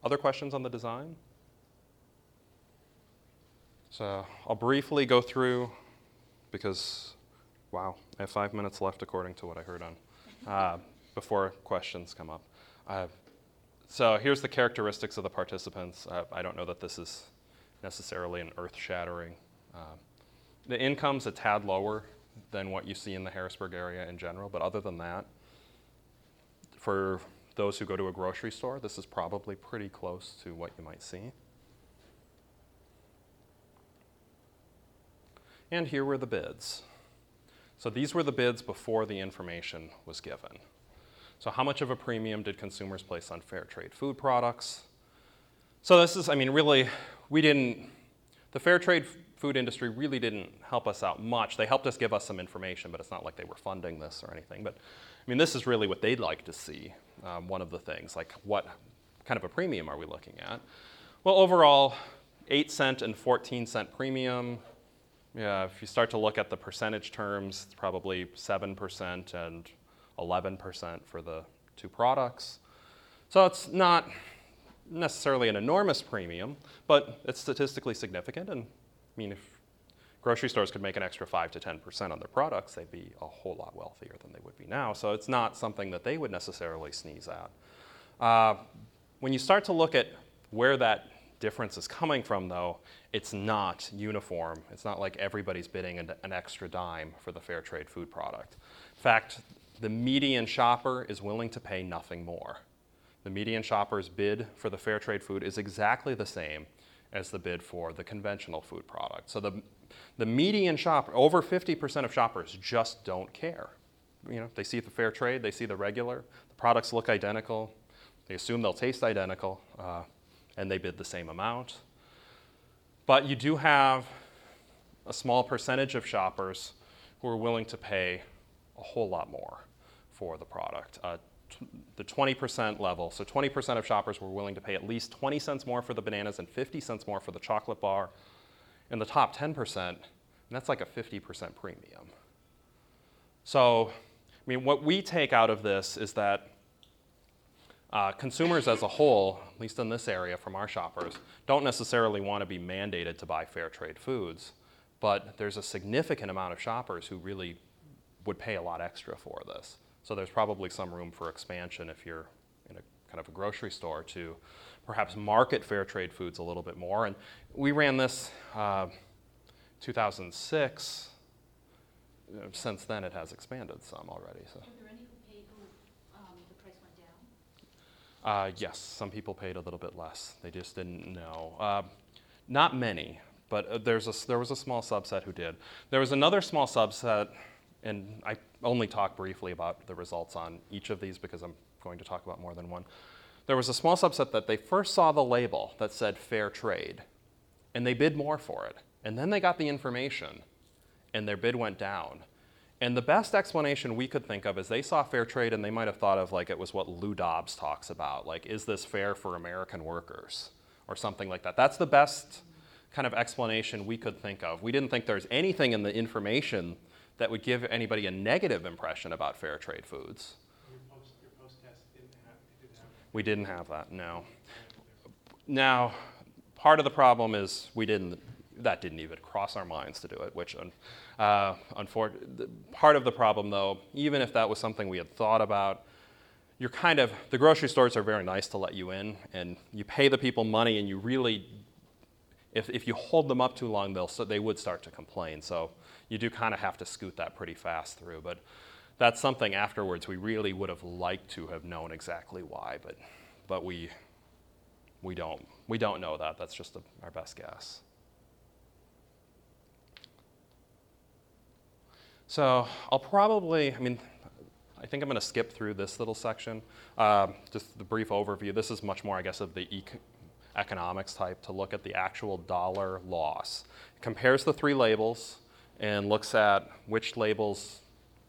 other questions on the design? So I'll briefly go through, because, wow, I have five minutes left according to what I heard on, uh, before questions come up. Uh, so here's the characteristics of the participants. Uh, I don't know that this is necessarily an earth-shattering. Uh, the income's a tad lower than what you see in the Harrisburg area in general, but other than that, for those who go to a grocery store, this is probably pretty close to what you might see. And here were the bids. So these were the bids before the information was given. So, how much of a premium did consumers place on fair trade food products? So, this is, I mean, really, we didn't, the fair trade food industry really didn't help us out much. They helped us give us some information, but it's not like they were funding this or anything. But, I mean, this is really what they'd like to see. Um, one of the things, like what kind of a premium are we looking at? Well, overall, 8 cent and 14 cent premium. Yeah, if you start to look at the percentage terms, it's probably 7% and 11% for the two products. So it's not necessarily an enormous premium, but it's statistically significant. And mean, if grocery stores could make an extra 5 to 10% on their products, they'd be a whole lot wealthier than they would be now. So it's not something that they would necessarily sneeze at. Uh, when you start to look at where that difference is coming from, though, it's not uniform. It's not like everybody's bidding an, an extra dime for the fair trade food product. In fact, the median shopper is willing to pay nothing more. The median shopper's bid for the fair trade food is exactly the same as the bid for the conventional food product. So the, the median shopper, over 50% of shoppers just don't care. You know, they see the fair trade, they see the regular, the products look identical, they assume they'll taste identical, uh, and they bid the same amount. But you do have a small percentage of shoppers who are willing to pay a whole lot more for the product. Uh, the 20% level, so 20% of shoppers were willing to pay at least 20 cents more for the bananas and 50 cents more for the chocolate bar. In the top 10%, and that's like a 50% premium. So, I mean, what we take out of this is that uh, consumers as a whole, at least in this area from our shoppers, don't necessarily want to be mandated to buy fair trade foods, but there's a significant amount of shoppers who really would pay a lot extra for this. So there's probably some room for expansion if you're in a kind of a grocery store to perhaps market fair trade foods a little bit more. And we ran this uh, 2006. Uh, Since then, it has expanded some already. So. Were there any who paid who, um, the price went down? Uh, yes, some people paid a little bit less. They just didn't know. Uh, not many, but uh, there's a, there was a small subset who did. There was another small subset, and I only talk briefly about the results on each of these because I'm going to talk about more than one. There was a small subset that they first saw the label that said fair trade, and they bid more for it. And then they got the information, and their bid went down. And the best explanation we could think of is they saw fair trade and they might have thought of like it was what Lou Dobbs talks about, like, is this fair for American workers? Or something like that. That's the best kind of explanation we could think of. We didn't think there's anything in the information that would give anybody a negative impression about fair trade foods. We didn't have that, no. Now, part of the problem is we didn't, that didn't even cross our minds to do it, which, uh, unfor- part of the problem though, even if that was something we had thought about, you're kind of, the grocery stores are very nice to let you in, and you pay the people money, and you really, if, if you hold them up too long, they'll, so they would start to complain. So you do kind of have to scoot that pretty fast through. But that's something afterwards we really would have liked to have known exactly why, but, but we, we don't. We don't know that. That's just a, our best guess. So I'll probably, I mean, I think I'm going to skip through this little section. Um, just the brief overview. This is much more, I guess, of the ec- economics type to look at the actual dollar loss. It compares the three labels and looks at which labels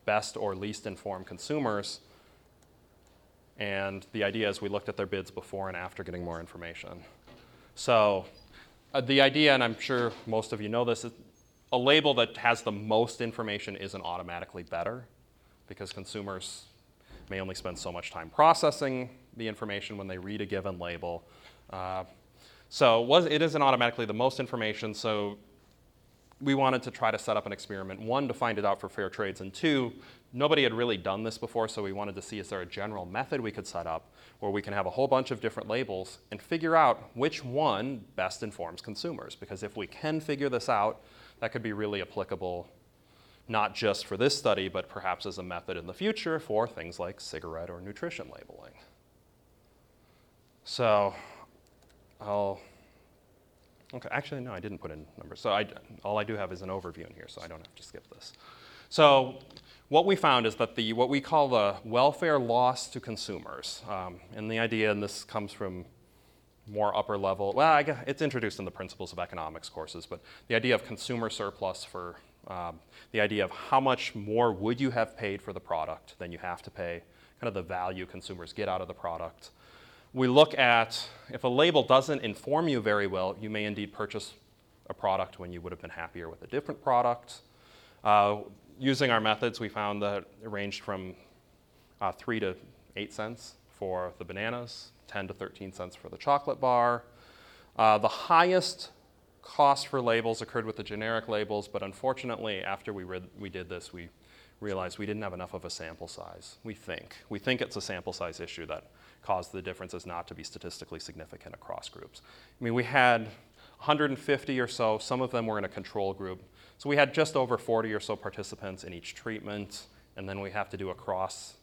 best or least inform consumers. And the idea is we looked at their bids before and after getting more information. So uh, the idea, and I'm sure most of you know this, is a label that has the most information isn't automatically better because consumers may only spend so much time processing the information when they read a given label. Uh, so it, was, it isn't automatically the most information, so we wanted to try to set up an experiment one, to find it out for fair trades, and two, nobody had really done this before, so we wanted to see is there a general method we could set up where we can have a whole bunch of different labels and figure out which one best informs consumers. Because if we can figure this out, that could be really applicable not just for this study, but perhaps as a method in the future for things like cigarette or nutrition labeling. So I'll, okay, actually, no, I didn't put in numbers. So I, all I do have is an overview in here, so I don't have to skip this. So what we found is that the, what we call the welfare loss to consumers, um, and the idea, and this comes from more upper level, well, I guess it's introduced in the principles of economics courses, but the idea of consumer surplus for um, the idea of how much more would you have paid for the product than you have to pay, kind of the value consumers get out of the product. We look at if a label doesn't inform you very well, you may indeed purchase a product when you would have been happier with a different product. Uh, using our methods, we found that it ranged from uh, 3 to 8 cents for the bananas, 10 to 13 cents for the chocolate bar. Uh, the highest cost for labels occurred with the generic labels, but unfortunately, after we, we did this, we realized we didn't have enough of a sample size. We think. We think it's a sample size issue that caused the differences not to be statistically significant across groups. I mean, we had 150 or so, some of them were in a control group. So we had just over 40 or so participants in each treatment, and then we have to do a cross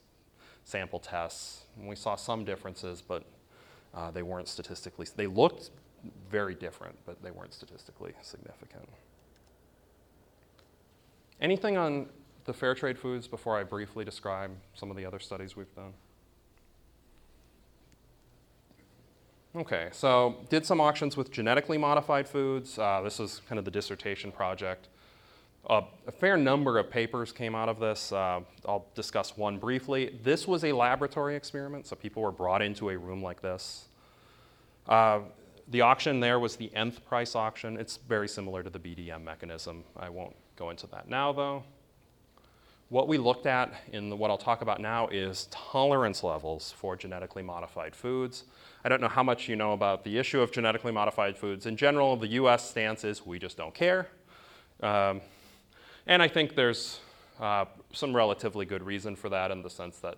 sample tests. And we saw some differences, but uh, they weren't statistically, they looked very different, but they weren't statistically significant. Anything on the fair trade foods before I briefly describe some of the other studies we've done? Okay, so did some auctions with genetically modified foods. Uh, this is kind of the dissertation project. Uh, a fair number of papers came out of this. Uh, I'll discuss one briefly. This was a laboratory experiment, so people were brought into a room like this. Uh, the auction there was the nth price auction. It's very similar to the BDM mechanism. I won't go into that now, though. What we looked at in the, what I'll talk about now is tolerance levels for genetically modified foods. I don't know how much you know about the issue of genetically modified foods. In general, the US stance is we just don't care. Um, and I think there's uh, some relatively good reason for that in the sense that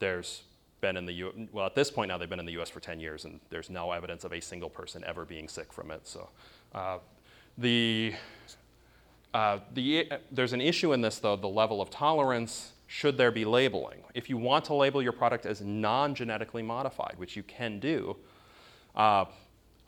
there's been in the U- well at this point now they've been in the U.S. for 10 years and there's no evidence of a single person ever being sick from it. So uh, the uh, the, there's an issue in this, though, the level of tolerance. Should there be labeling? If you want to label your product as non genetically modified, which you can do, uh,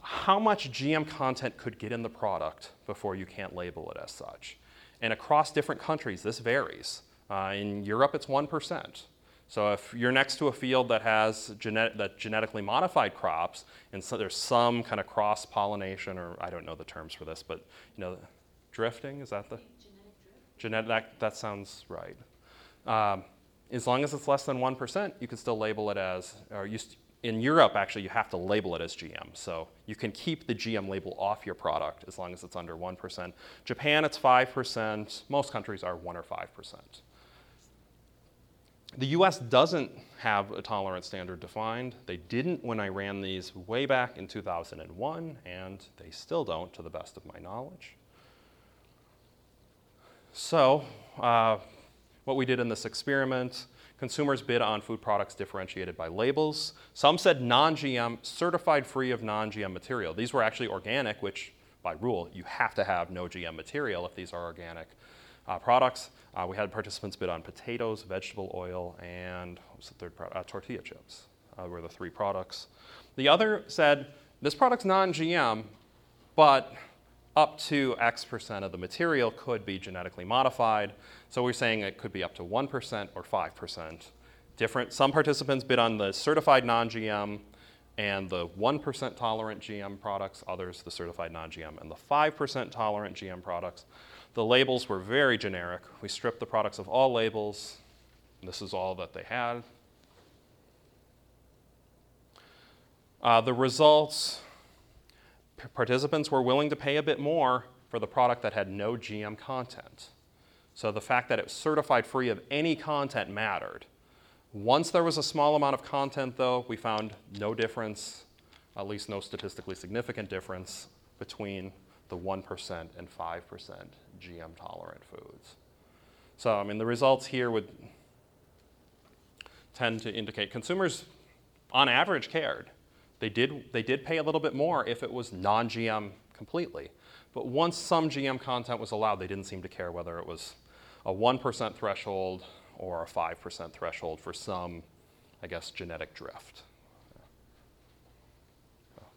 how much GM content could get in the product before you can't label it as such? And across different countries, this varies. Uh, in Europe, it's 1%. So if you're next to a field that has genet- that genetically modified crops, and so there's some kind of cross pollination, or I don't know the terms for this, but you know, drifting is that the genetic? That, that sounds right. Um, as long as it's less than one percent, you can still label it as. Or you st- in Europe, actually, you have to label it as GM. So you can keep the GM label off your product as long as it's under one percent. Japan, it's five percent. Most countries are one or five percent. The US doesn't have a tolerance standard defined. They didn't when I ran these way back in 2001, and they still don't, to the best of my knowledge. So, uh, what we did in this experiment consumers bid on food products differentiated by labels. Some said non GM, certified free of non GM material. These were actually organic, which by rule you have to have no GM material if these are organic uh, products. Uh, we had participants bid on potatoes, vegetable oil, and what was the third product? Uh, tortilla chips uh, were the three products. The other said this product's non GM, but up to X percent of the material could be genetically modified. So we're saying it could be up to 1% or 5%. Different, some participants bid on the certified non GM and the 1% tolerant GM products, others the certified non GM and the 5% tolerant GM products. The labels were very generic. We stripped the products of all labels. This is all that they had. Uh, the results participants were willing to pay a bit more for the product that had no GM content. So the fact that it was certified free of any content mattered. Once there was a small amount of content, though, we found no difference, at least no statistically significant difference, between the 1% and 5% GM tolerant foods. So, I mean, the results here would tend to indicate consumers, on average, cared. They did, they did pay a little bit more if it was non GM completely. But once some GM content was allowed, they didn't seem to care whether it was a 1% threshold or a 5% threshold for some, I guess, genetic drift.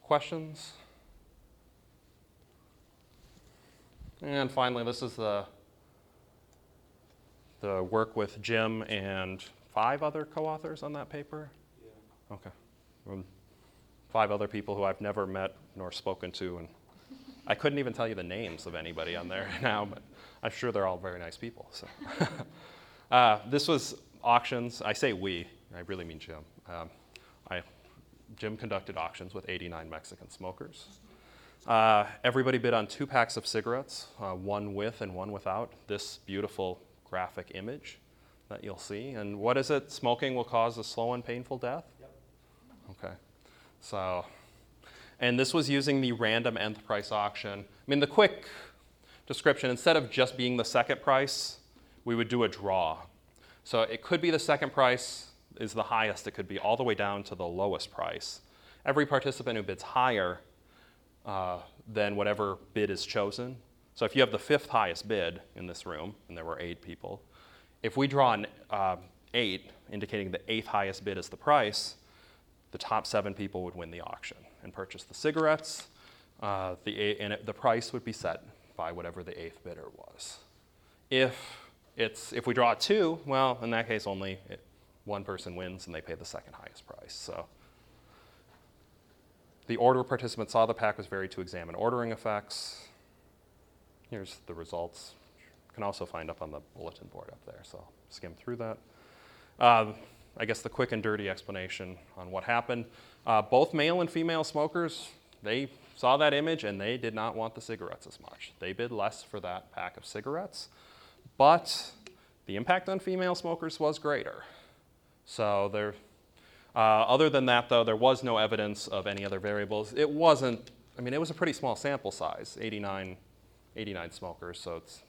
Questions? And finally, this is the, the work with Jim and five other co authors on that paper? Yeah. Okay. Five other people who I've never met nor spoken to, and I couldn't even tell you the names of anybody on there [laughs] now, but I'm sure they're all very nice people. So, [laughs] uh, this was auctions. I say we. I really mean Jim. Um, I, Jim conducted auctions with 89 Mexican smokers. Uh, everybody bid on two packs of cigarettes, uh, one with and one without this beautiful graphic image that you'll see. And what is it? Smoking will cause a slow and painful death? Yep. Okay. So, And this was using the random nth price auction. I mean, the quick description instead of just being the second price, we would do a draw. So it could be the second price is the highest, it could be all the way down to the lowest price. Every participant who bids higher uh, than whatever bid is chosen. So if you have the fifth highest bid in this room, and there were eight people, if we draw an uh, eight, indicating the eighth highest bid is the price, the top seven people would win the auction and purchase the cigarettes. Uh, the, and it, the price would be set by whatever the eighth bidder was. If it's if we draw two, well, in that case, only it, one person wins and they pay the second highest price. So the order participants saw the pack was varied to examine ordering effects. Here's the results. You can also find up on the bulletin board up there. So skim through that. Uh, I guess the quick and dirty explanation on what happened. Uh, both male and female smokers, they saw that image and they did not want the cigarettes as much. They bid less for that pack of cigarettes, but the impact on female smokers was greater. So there, uh, other than that, though, there was no evidence of any other variables. It wasn't. I mean, it was a pretty small sample size, 89, 89 smokers. So it's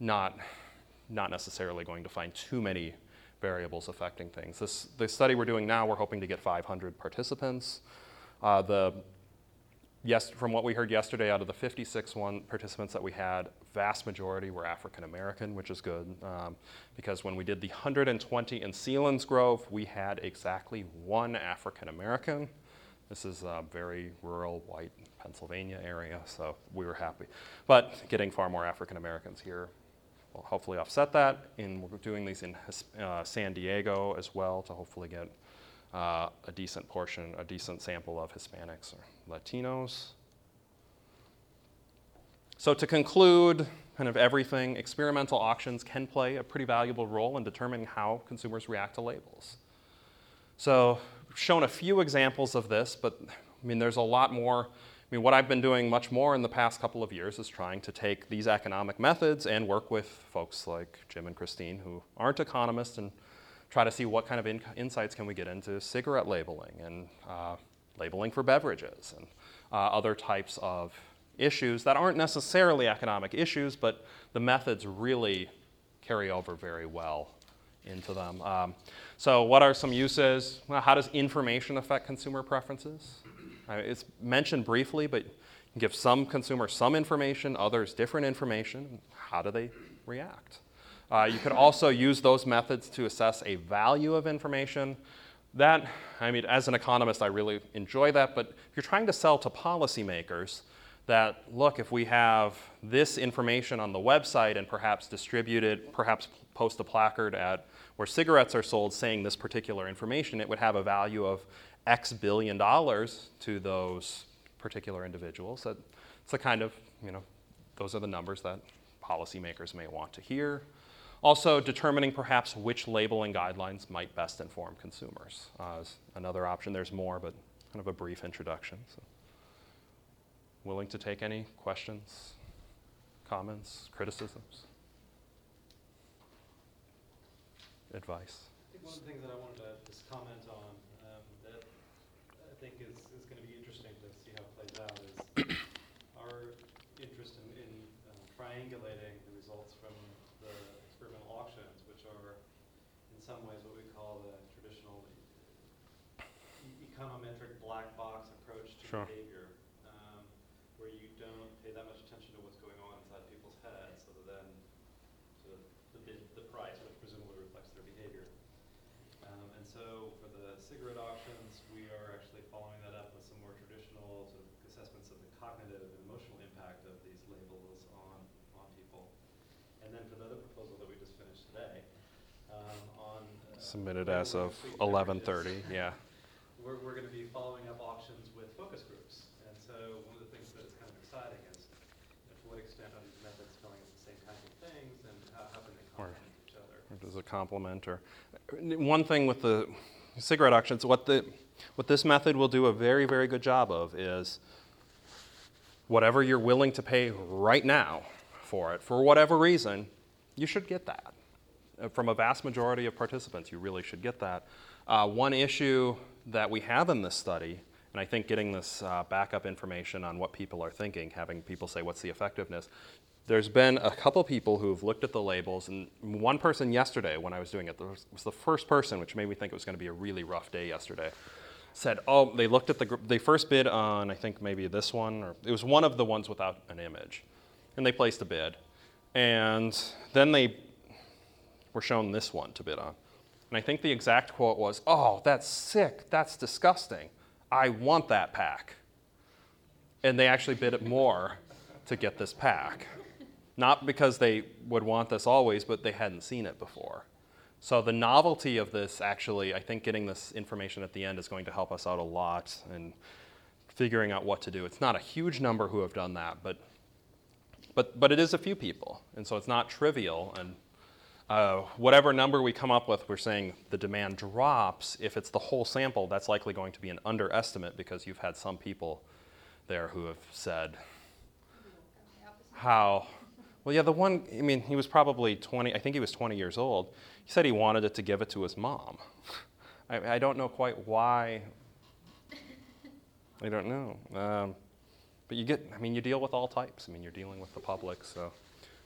not not necessarily going to find too many variables affecting things. This, the study we're doing now, we're hoping to get 500 participants. Uh, the, yes, from what we heard yesterday, out of the 56 one participants that we had, vast majority were African American, which is good um, because when we did the 120 in Selinsgrove, we had exactly one African American. This is a very rural white Pennsylvania area, so we were happy. But getting far more African Americans here will hopefully offset that. And we're doing these in uh, San Diego as well to hopefully get uh, a decent portion, a decent sample of Hispanics or Latinos. So to conclude, kind of everything, experimental auctions can play a pretty valuable role in determining how consumers react to labels. So shown a few examples of this, but I mean, there's a lot more mean, what I've been doing much more in the past couple of years is trying to take these economic methods and work with folks like Jim and Christine who aren't economists and try to see what kind of in- insights can we get into cigarette labeling and uh, labeling for beverages and uh, other types of issues that aren't necessarily economic issues, but the methods really carry over very well into them. Um, so, what are some uses? Well, how does information affect consumer preferences? It's mentioned briefly, but you give some consumers some information, others different information. How do they react? Uh, you could also use those methods to assess a value of information. That, I mean, as an economist, I really enjoy that, but if you're trying to sell to policymakers, that look, if we have this information on the website and perhaps distribute it, perhaps post a placard at where cigarettes are sold saying this particular information, it would have a value of X billion dollars to those particular individuals. That, it's the kind of, you know, those are the numbers that policymakers may want to hear. Also, determining perhaps which labeling guidelines might best inform consumers uh, is another option. There's more, but kind of a brief introduction. So. Willing to take any questions, comments, criticisms, advice? I think one of the things that I wanted to just comment on um, that I think is, is going to be interesting to see how it plays out is our interest in, in um, triangulating the results from the experimental auctions, which are in some ways what we call the traditional e- econometric black box approach to Sure. behavior, um, where you don't pay that much attention to what's going on inside people's heads, other than sort of the bid, the price, which presumably reflects their behavior. Um, and so for the cigarette auctions, we are actually following that up with some more traditional sort of assessments of the cognitive and emotional impact of these labels on, on people. And then for the other proposal that we just finished today, um, on. uh, Submitted as of 11:30. Yeah. We're, we're gonna be following up auctions with focus groups. And so one of the things that's kind of exciting is, you know, to what extent are these methods telling us the same kinds of things and how, how can they Or- complement each other? Or does it complement? Or one thing with the cigarette auctions, what the what this method will do a very very good job of is whatever you're willing to pay right now for it, for whatever reason, you should get that. Uh, From a vast majority of participants, you really should get that. Uh, one issue that we have in this study And I think getting this uh, backup information on what people are thinking, having people say, what's the effectiveness? There's been a couple people who've looked at the labels, and one person yesterday, when I was doing it, was, the first person, which made me think it was going to be a really rough day yesterday, said, oh, they looked at the, they first bid on, I think maybe this one, or it was one of the ones without an image. And they placed a bid. And then they were shown this one to bid on. And I think the exact quote was, oh, that's sick, that's disgusting. I want that pack. And they actually bid it more to get this pack. Not because they would want this always, but they hadn't seen it before. So the novelty of this actually, I think getting this information at the end is going to help us out a lot in figuring out what to do. It's not a huge number who have done that, but but but it is a few people, and so it's not trivial. And uh, whatever number we come up with, we're saying the demand drops. If it's the whole sample, that's likely going to be an underestimate because you've had some people there who have said how. Well, yeah, the one. I mean, he was probably 20. I think he was 20 years old. He said he wanted it to give it to his mom. [laughs] I, I don't know quite why. I don't know. Um, but you get. I mean, you deal with all types. I mean, you're dealing with the public. So,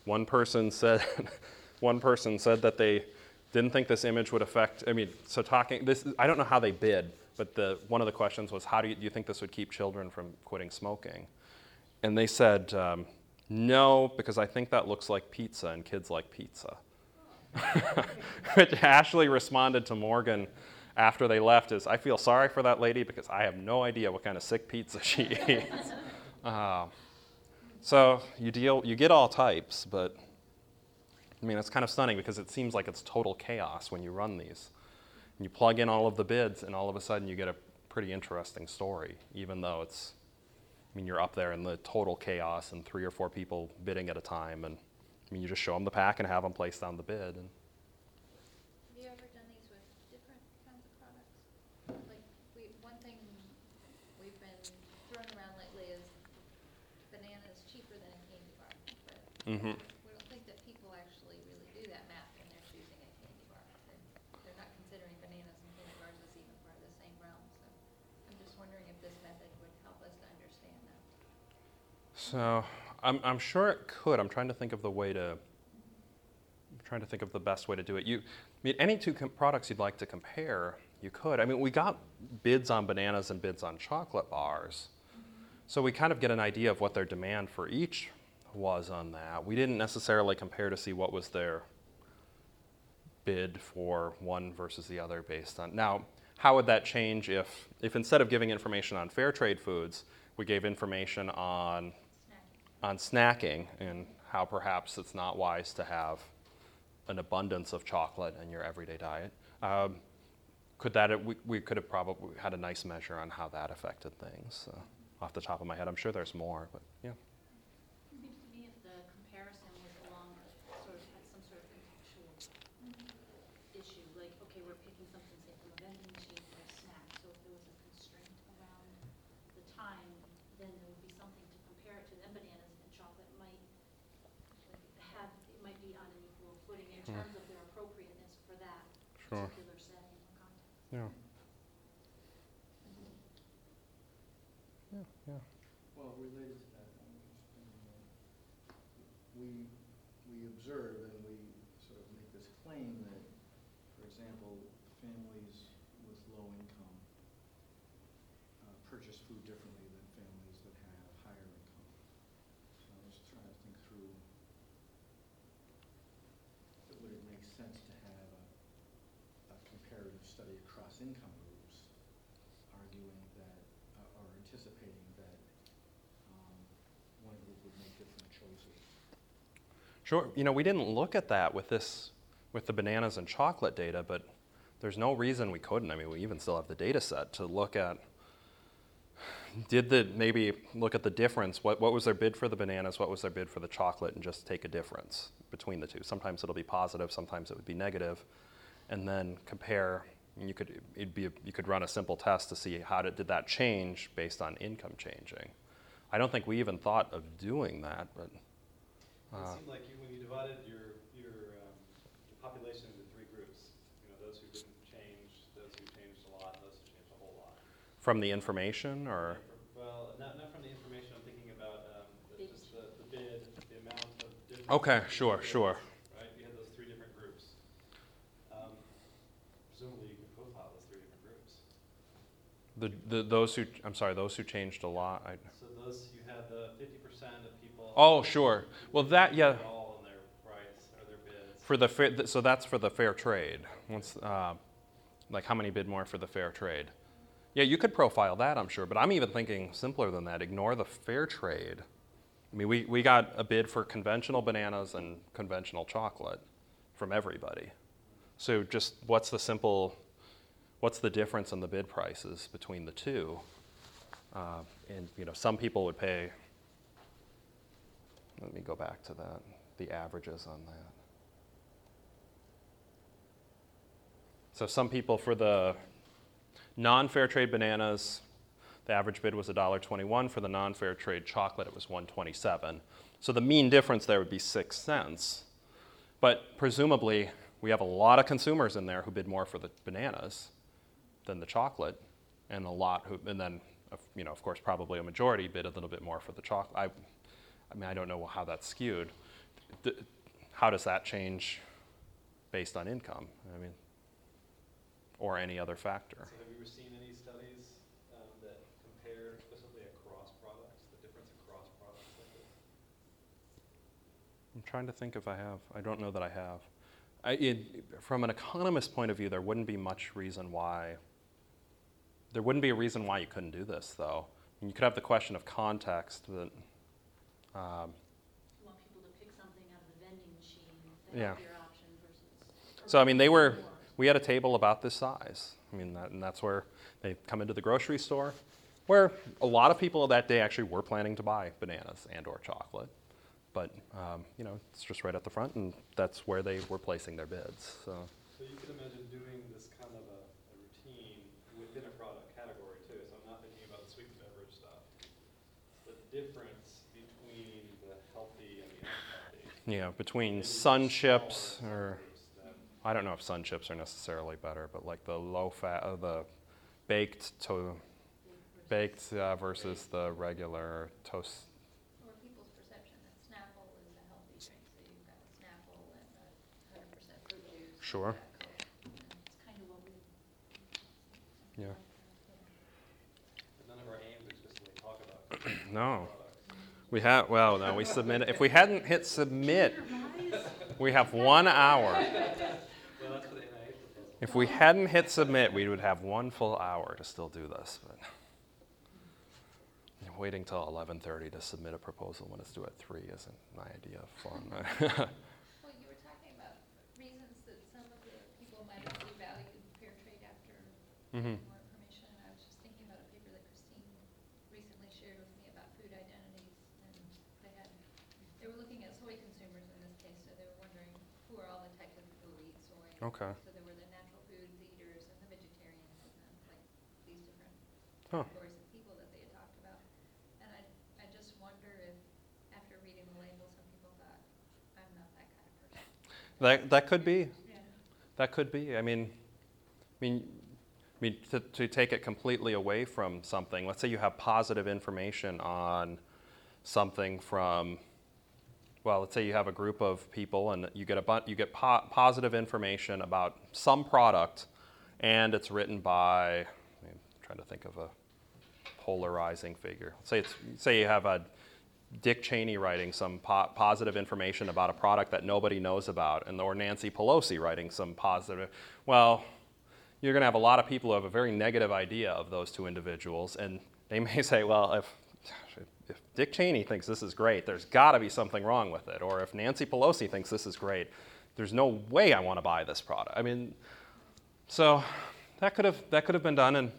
one person said. [laughs] one person said that they didn't think this image would affect. I mean, so talking. This. I don't know how they bid, but the one of the questions was, how do you, do you think this would keep children from quitting smoking? And they said. Um, no, because I think that looks like pizza and kids like pizza. [laughs] Which Ashley responded to Morgan after they left is, I feel sorry for that lady because I have no idea what kind of sick pizza she [laughs] eats. Uh, so you deal, you get all types, but I mean, it's kind of stunning because it seems like it's total chaos when you run these. You plug in all of the bids, and all of a sudden you get a pretty interesting story, even though it's I mean, you're up there in the total chaos and three or four people bidding at a time. And I mean, you just show them the pack and have them place down the bid. And Have you ever done these with different kinds of products? Like, we, one thing we've been throwing around lately is bananas cheaper than a candy bar. But Mhm. we don't think that people actually really do that math when they're choosing a candy bar. They're, they're not considering bananas and candy bars as even part of the same realm, so I'm just wondering if this method would help us to understand that. So I'm, I'm sure it could. I'm trying to think of the way to. I'm trying to think of the best way to do it. You, I mean, any two com- products you'd like to compare, you could. I mean, we got bids on bananas and bids on chocolate bars, so we kind of get an idea of what their demand for each was on that. We didn't necessarily compare to see what was their bid for one versus the other based on. Now, how would that change if, if instead of giving information on fair trade foods, we gave information on. On snacking and how perhaps it's not wise to have an abundance of chocolate in your everyday diet? Um, could that, we, we could have probably had a nice measure on how that affected things. So, off the top of my head, I'm sure there's more, but yeah. Seems to me if the comparison was along, a- sort of had some sort of contextual issue, like, okay, we're picking something, say, from a vending machine or a snack, so if there was a constraint around the time, then there would be something to compare it to, then bananas and chocolate might like, have, it might be on an equal footing in Hmm. terms of their appropriateness for that Sure. particular setting or context. Yeah. Yeah, yeah. Well, related to that, I'm just thinking that we, we observe and we sort of make this claim that, for example, families with low income uh, purchase food differently than families that have higher income. So I was trying to think through, would it make sense to have a, a comparative study across income groups, arguing that, uh, or anticipating that um, one group would make different choices. Sure. You know, we didn't look at that with this, with the bananas and chocolate data, but there's no reason we couldn't. I mean, we even still have the data set to look at. Did the maybe look at the difference? What, what was their bid for the bananas? What was their bid for the chocolate? And just take a difference between the two. Sometimes it'll be positive, sometimes it would be negative, and then compare. You could it'd be you could run a simple test to see how did, did that change based on income changing. I don't think we even thought of doing that, but It Uh, seemed like you divided your, your, um, your population into three groups, you know, those who didn't change, those who changed a lot, and those who changed a whole lot. From the information, or? Well, not, not from the information, I'm thinking about, um, the- just the, the bid, the amount of different. Okay, sure, bids, sure. Right, you had those three different groups. Um, Presumably you can profile those three different groups. The, the, those who, I'm sorry, those who changed a lot, I, So those, you had the fifty percent of people. Oh, sure. Well, that- yeah. All on their price or their bids. For the fair, so that's for the fair trade. Once, uh, like how many bid more for the fair trade? Yeah, you could profile that, I'm sure, but I'm even thinking simpler than that. Ignore the fair trade. I mean, we, we got a bid for conventional bananas and conventional chocolate from everybody. So just what's the simple, what's the difference in the bid prices between the two? Uh, and, you know, some people would pay, let me go back to that, the averages on that. So some people for the non-fair trade bananas, the average bid was $1.21. For the non-fair trade chocolate, it was 127. So the mean difference there would be six cents. But presumably, we have a lot of consumers in there who bid more for the bananas than the chocolate, and a lot who, and then, you know, of course, probably a majority bid a little bit more for the chocolate. I, I mean, I don't know how that's skewed. How does that change based on income? I mean, or any other factor? So have you ever seen any studies, um, that compare explicitly across products, the difference across products like this? I'm trying to think if I have. I don't know that I have. I, it, from an economist point of view, there wouldn't be much reason why. There wouldn't be a reason why you couldn't do this, though. You could have the question of context that. Um, You want people to pick something out of the vending machine, Yeah. the healthier option versus. so I mean, they were. We had a table about this size. I mean, that, and that's where they come into the grocery store, where a lot of people that day actually were planning to buy bananas and/or chocolate, but um, you know, it's just right at the front, and that's where they were placing their bids. So. So you could imagine doing this kind of a, a routine within a product category too, so I'm not thinking about the sweet beverage stuff. The difference between the healthy and the unhealthy. Yeah, between sun chips or I don't know if sun chips are necessarily better, but like the low fat, uh, the baked to baked uh, versus the regular toast. Or people's perception that Snapple is a healthy drink, so you've got Snapple and a hundred percent fruit juice. Sure. you've got Coke, and It's kind of what we. Yeah. None of our aims explicitly talk about [clears throat] No, we have. Well, no, we submitted. If we hadn't hit submit, we have one hour. [laughs] Well, that's for the NIH proposal. If we hadn't hit submit, we would have one full hour to still do this. But waiting till 11:30 to submit a proposal when it's due at three isn't my idea of fun. [laughs] [laughs] Well, you were talking about reasons that some of the people might have devalued fair trade after Mhm. more information. And I was just thinking about a paper that Christine recently shared with me about food identities. And they had, they were looking at soy consumers in this case, so they were wondering who are all the types of people who eat soy. Okay. So there were the natural foods eaters and the vegetarians and then like these different Huh. categories of people that they had talked about. And I, I just wonder if, after reading the label, some people thought, I'm not that kind of person. That that could be. Yeah. That could be. I mean, I mean, I mean to, to take it completely away from something. Let's say you have positive information on something from. Well, let's say you have a group of people and you get a bu- you get po- positive information about some product, and it's written by. Trying to think of a polarizing figure. Say it's say you have a Dick Cheney writing some po- positive information about a product that nobody knows about, and or Nancy Pelosi writing some positive. Well, you're going to have a lot of people who have a very negative idea of those two individuals, and they [laughs] may say, well, if if Dick Cheney thinks this is great, there's got to be something wrong with it, or if Nancy Pelosi thinks this is great, there's no way I want to buy this product. I mean, so that could have that could have been done, and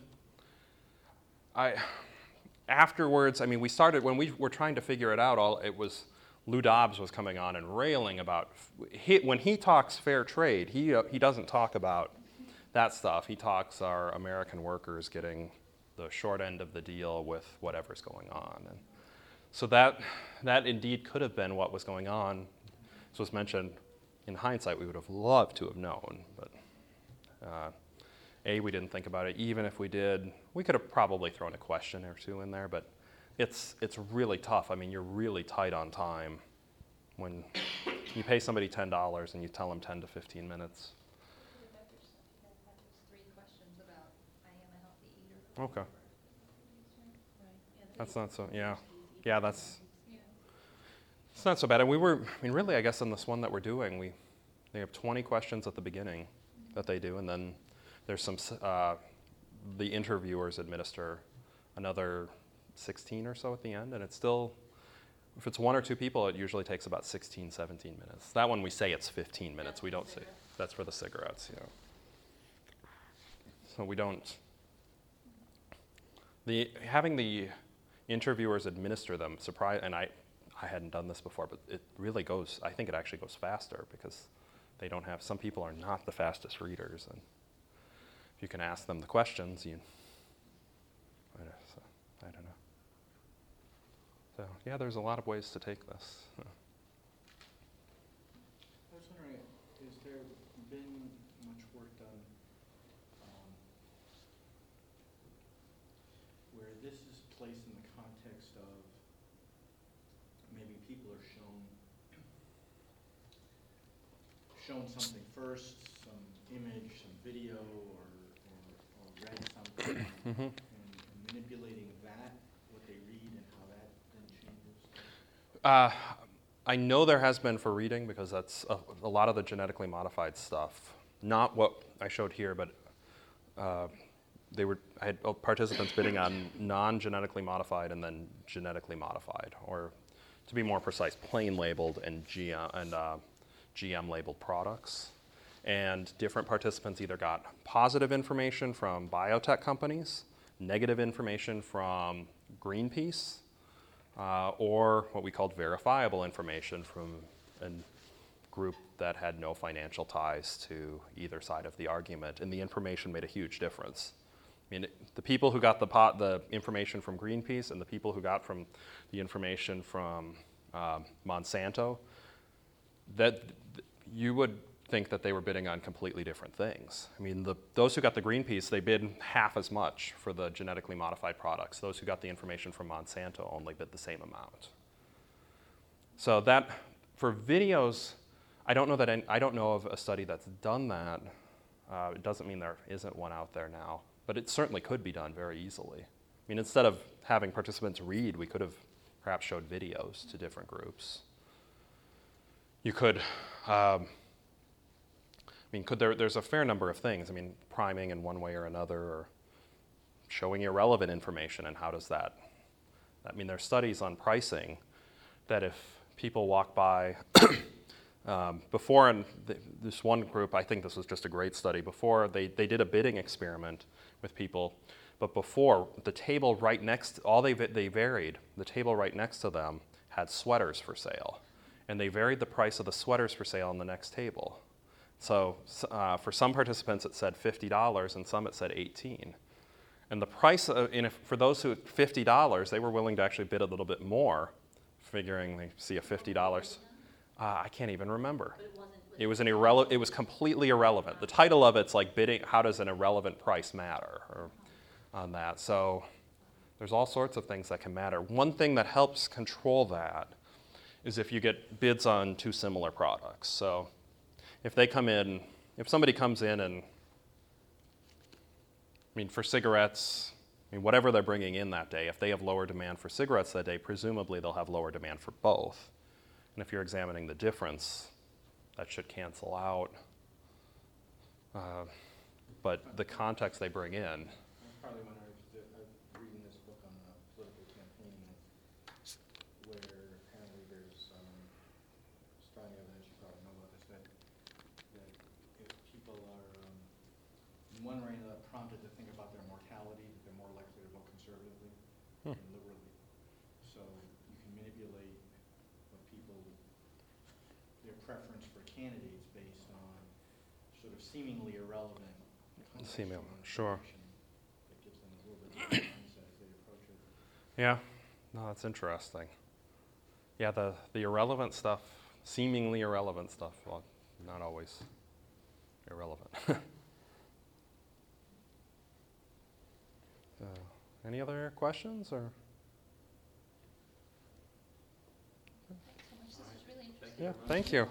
I afterwards, I mean, we started when we were trying to figure it out. All it was Lou Dobbs was coming on and railing about he, when he talks fair trade. He uh, he doesn't talk about that stuff. He talks our American workers getting the short end of the deal with whatever's going on, and so that that indeed could have been what was going on. This was mentioned. In hindsight, we would have loved to have known, but. Uh, A, we didn't think about it. Even if we did, we could have probably thrown a question or two in there, but it's, it's really tough. I mean, you're really tight on time when you pay somebody $10 and you tell them 10 to 15 minutes. Okay. That's not so, yeah. Yeah, that's, it's not so bad. And we were, I mean, really, I guess in this one that we're doing, we, they have 20 questions at the beginning that they do, and then there's some, uh, the interviewers administer another 16 or so at the end, and it's still, if it's one or two people, it usually takes about 16, 17 minutes. That one, we say it's 15 minutes. We don't say, that's for the cigarettes, yeah. So we don't, the, having the interviewers administer them, surprise, and I, I hadn't done this before, but it really goes, I think it actually goes faster because they don't have, some people are not the fastest readers, and if you can ask them the questions, you, I don't, so, I don't know. So, yeah, there's a lot of ways to take this. I was wondering, has there been much work done um, where this is placed in the context of maybe people are shown shown something first, some image, some video, or, or read something, Mhm. Manipulating that, what they read, and how that then changes. Uh, I know there has been for reading because that's a, a lot of the genetically modified stuff. Not what I showed here, but uh, they were I had uh, participants bidding on non-genetically modified and then genetically modified, or to be more precise, plain labeled and GM and uh, GM labeled products. And different participants either got positive information from biotech companies, negative information from Greenpeace, uh, or what we called verifiable information from a group that had no financial ties to either side of the argument, and the information made a huge difference. I mean, the people who got the, pot, the information from Greenpeace and the people who got from the information from um, Monsanto, that you would think that they were bidding on completely different things. I mean, the, those who got the Greenpeace, they bid half as much for the genetically modified products. Those who got the information from Monsanto only bid the same amount. So that, for videos, I don't know that any, I don't know of a study that's done that. Uh, it doesn't mean there isn't one out there now, but it certainly could be done very easily. I mean, instead of having participants read, we could have perhaps showed videos to different groups. You could, um, I mean, could there, there's a fair number of things. I mean, priming in one way or another, or showing irrelevant information, and how does that? I mean, there's studies on pricing that if people walk by [coughs] um, before, and th- this one group, I think this was just a great study. Before they, they did a bidding experiment with people, but before the table right next, all they they varied. The table right next to them had sweaters for sale, and they varied the price of the sweaters for sale on the next table. So uh, for some participants, it said fifty dollars, and some it said eighteen. And the price, of, and if, for those who fifty dollars, they were willing to actually bid a little bit more, figuring they see a fifty dollars. Uh, I can't even remember. It was an irrelevant. It was completely irrelevant. The title of it's like bidding. How does an irrelevant price matter? Or on that. So there's all sorts of things that can matter. One thing that helps control that is if you get bids on two similar products. So if they come in, if somebody comes in and I mean, for cigarettes, I mean, whatever they're bringing in that day, if they have lower demand for cigarettes that day, presumably they'll have lower demand for both. And if you're examining the difference, that should cancel out. Uh, but the context they bring in, That's probably when I was, I was reading this book on uh, political campaigning, where apparently there's um, strong evidence, you probably know about this, that, that if people are, um, in one way or another prompted to think about their mortality, that they're more likely to vote conservatively Hmm. than liberally. So you can manipulate what people, their preference for candidates based on sort of seemingly irrelevant Seeming- contextual sure. information That gives them a little bit different mindset as they approach it. yeah, no, that's interesting. Yeah, the, the irrelevant stuff, seemingly irrelevant stuff, well, not always irrelevant. [laughs] Any other questions or? Thanks so much, this is really interesting. Yeah, thank you.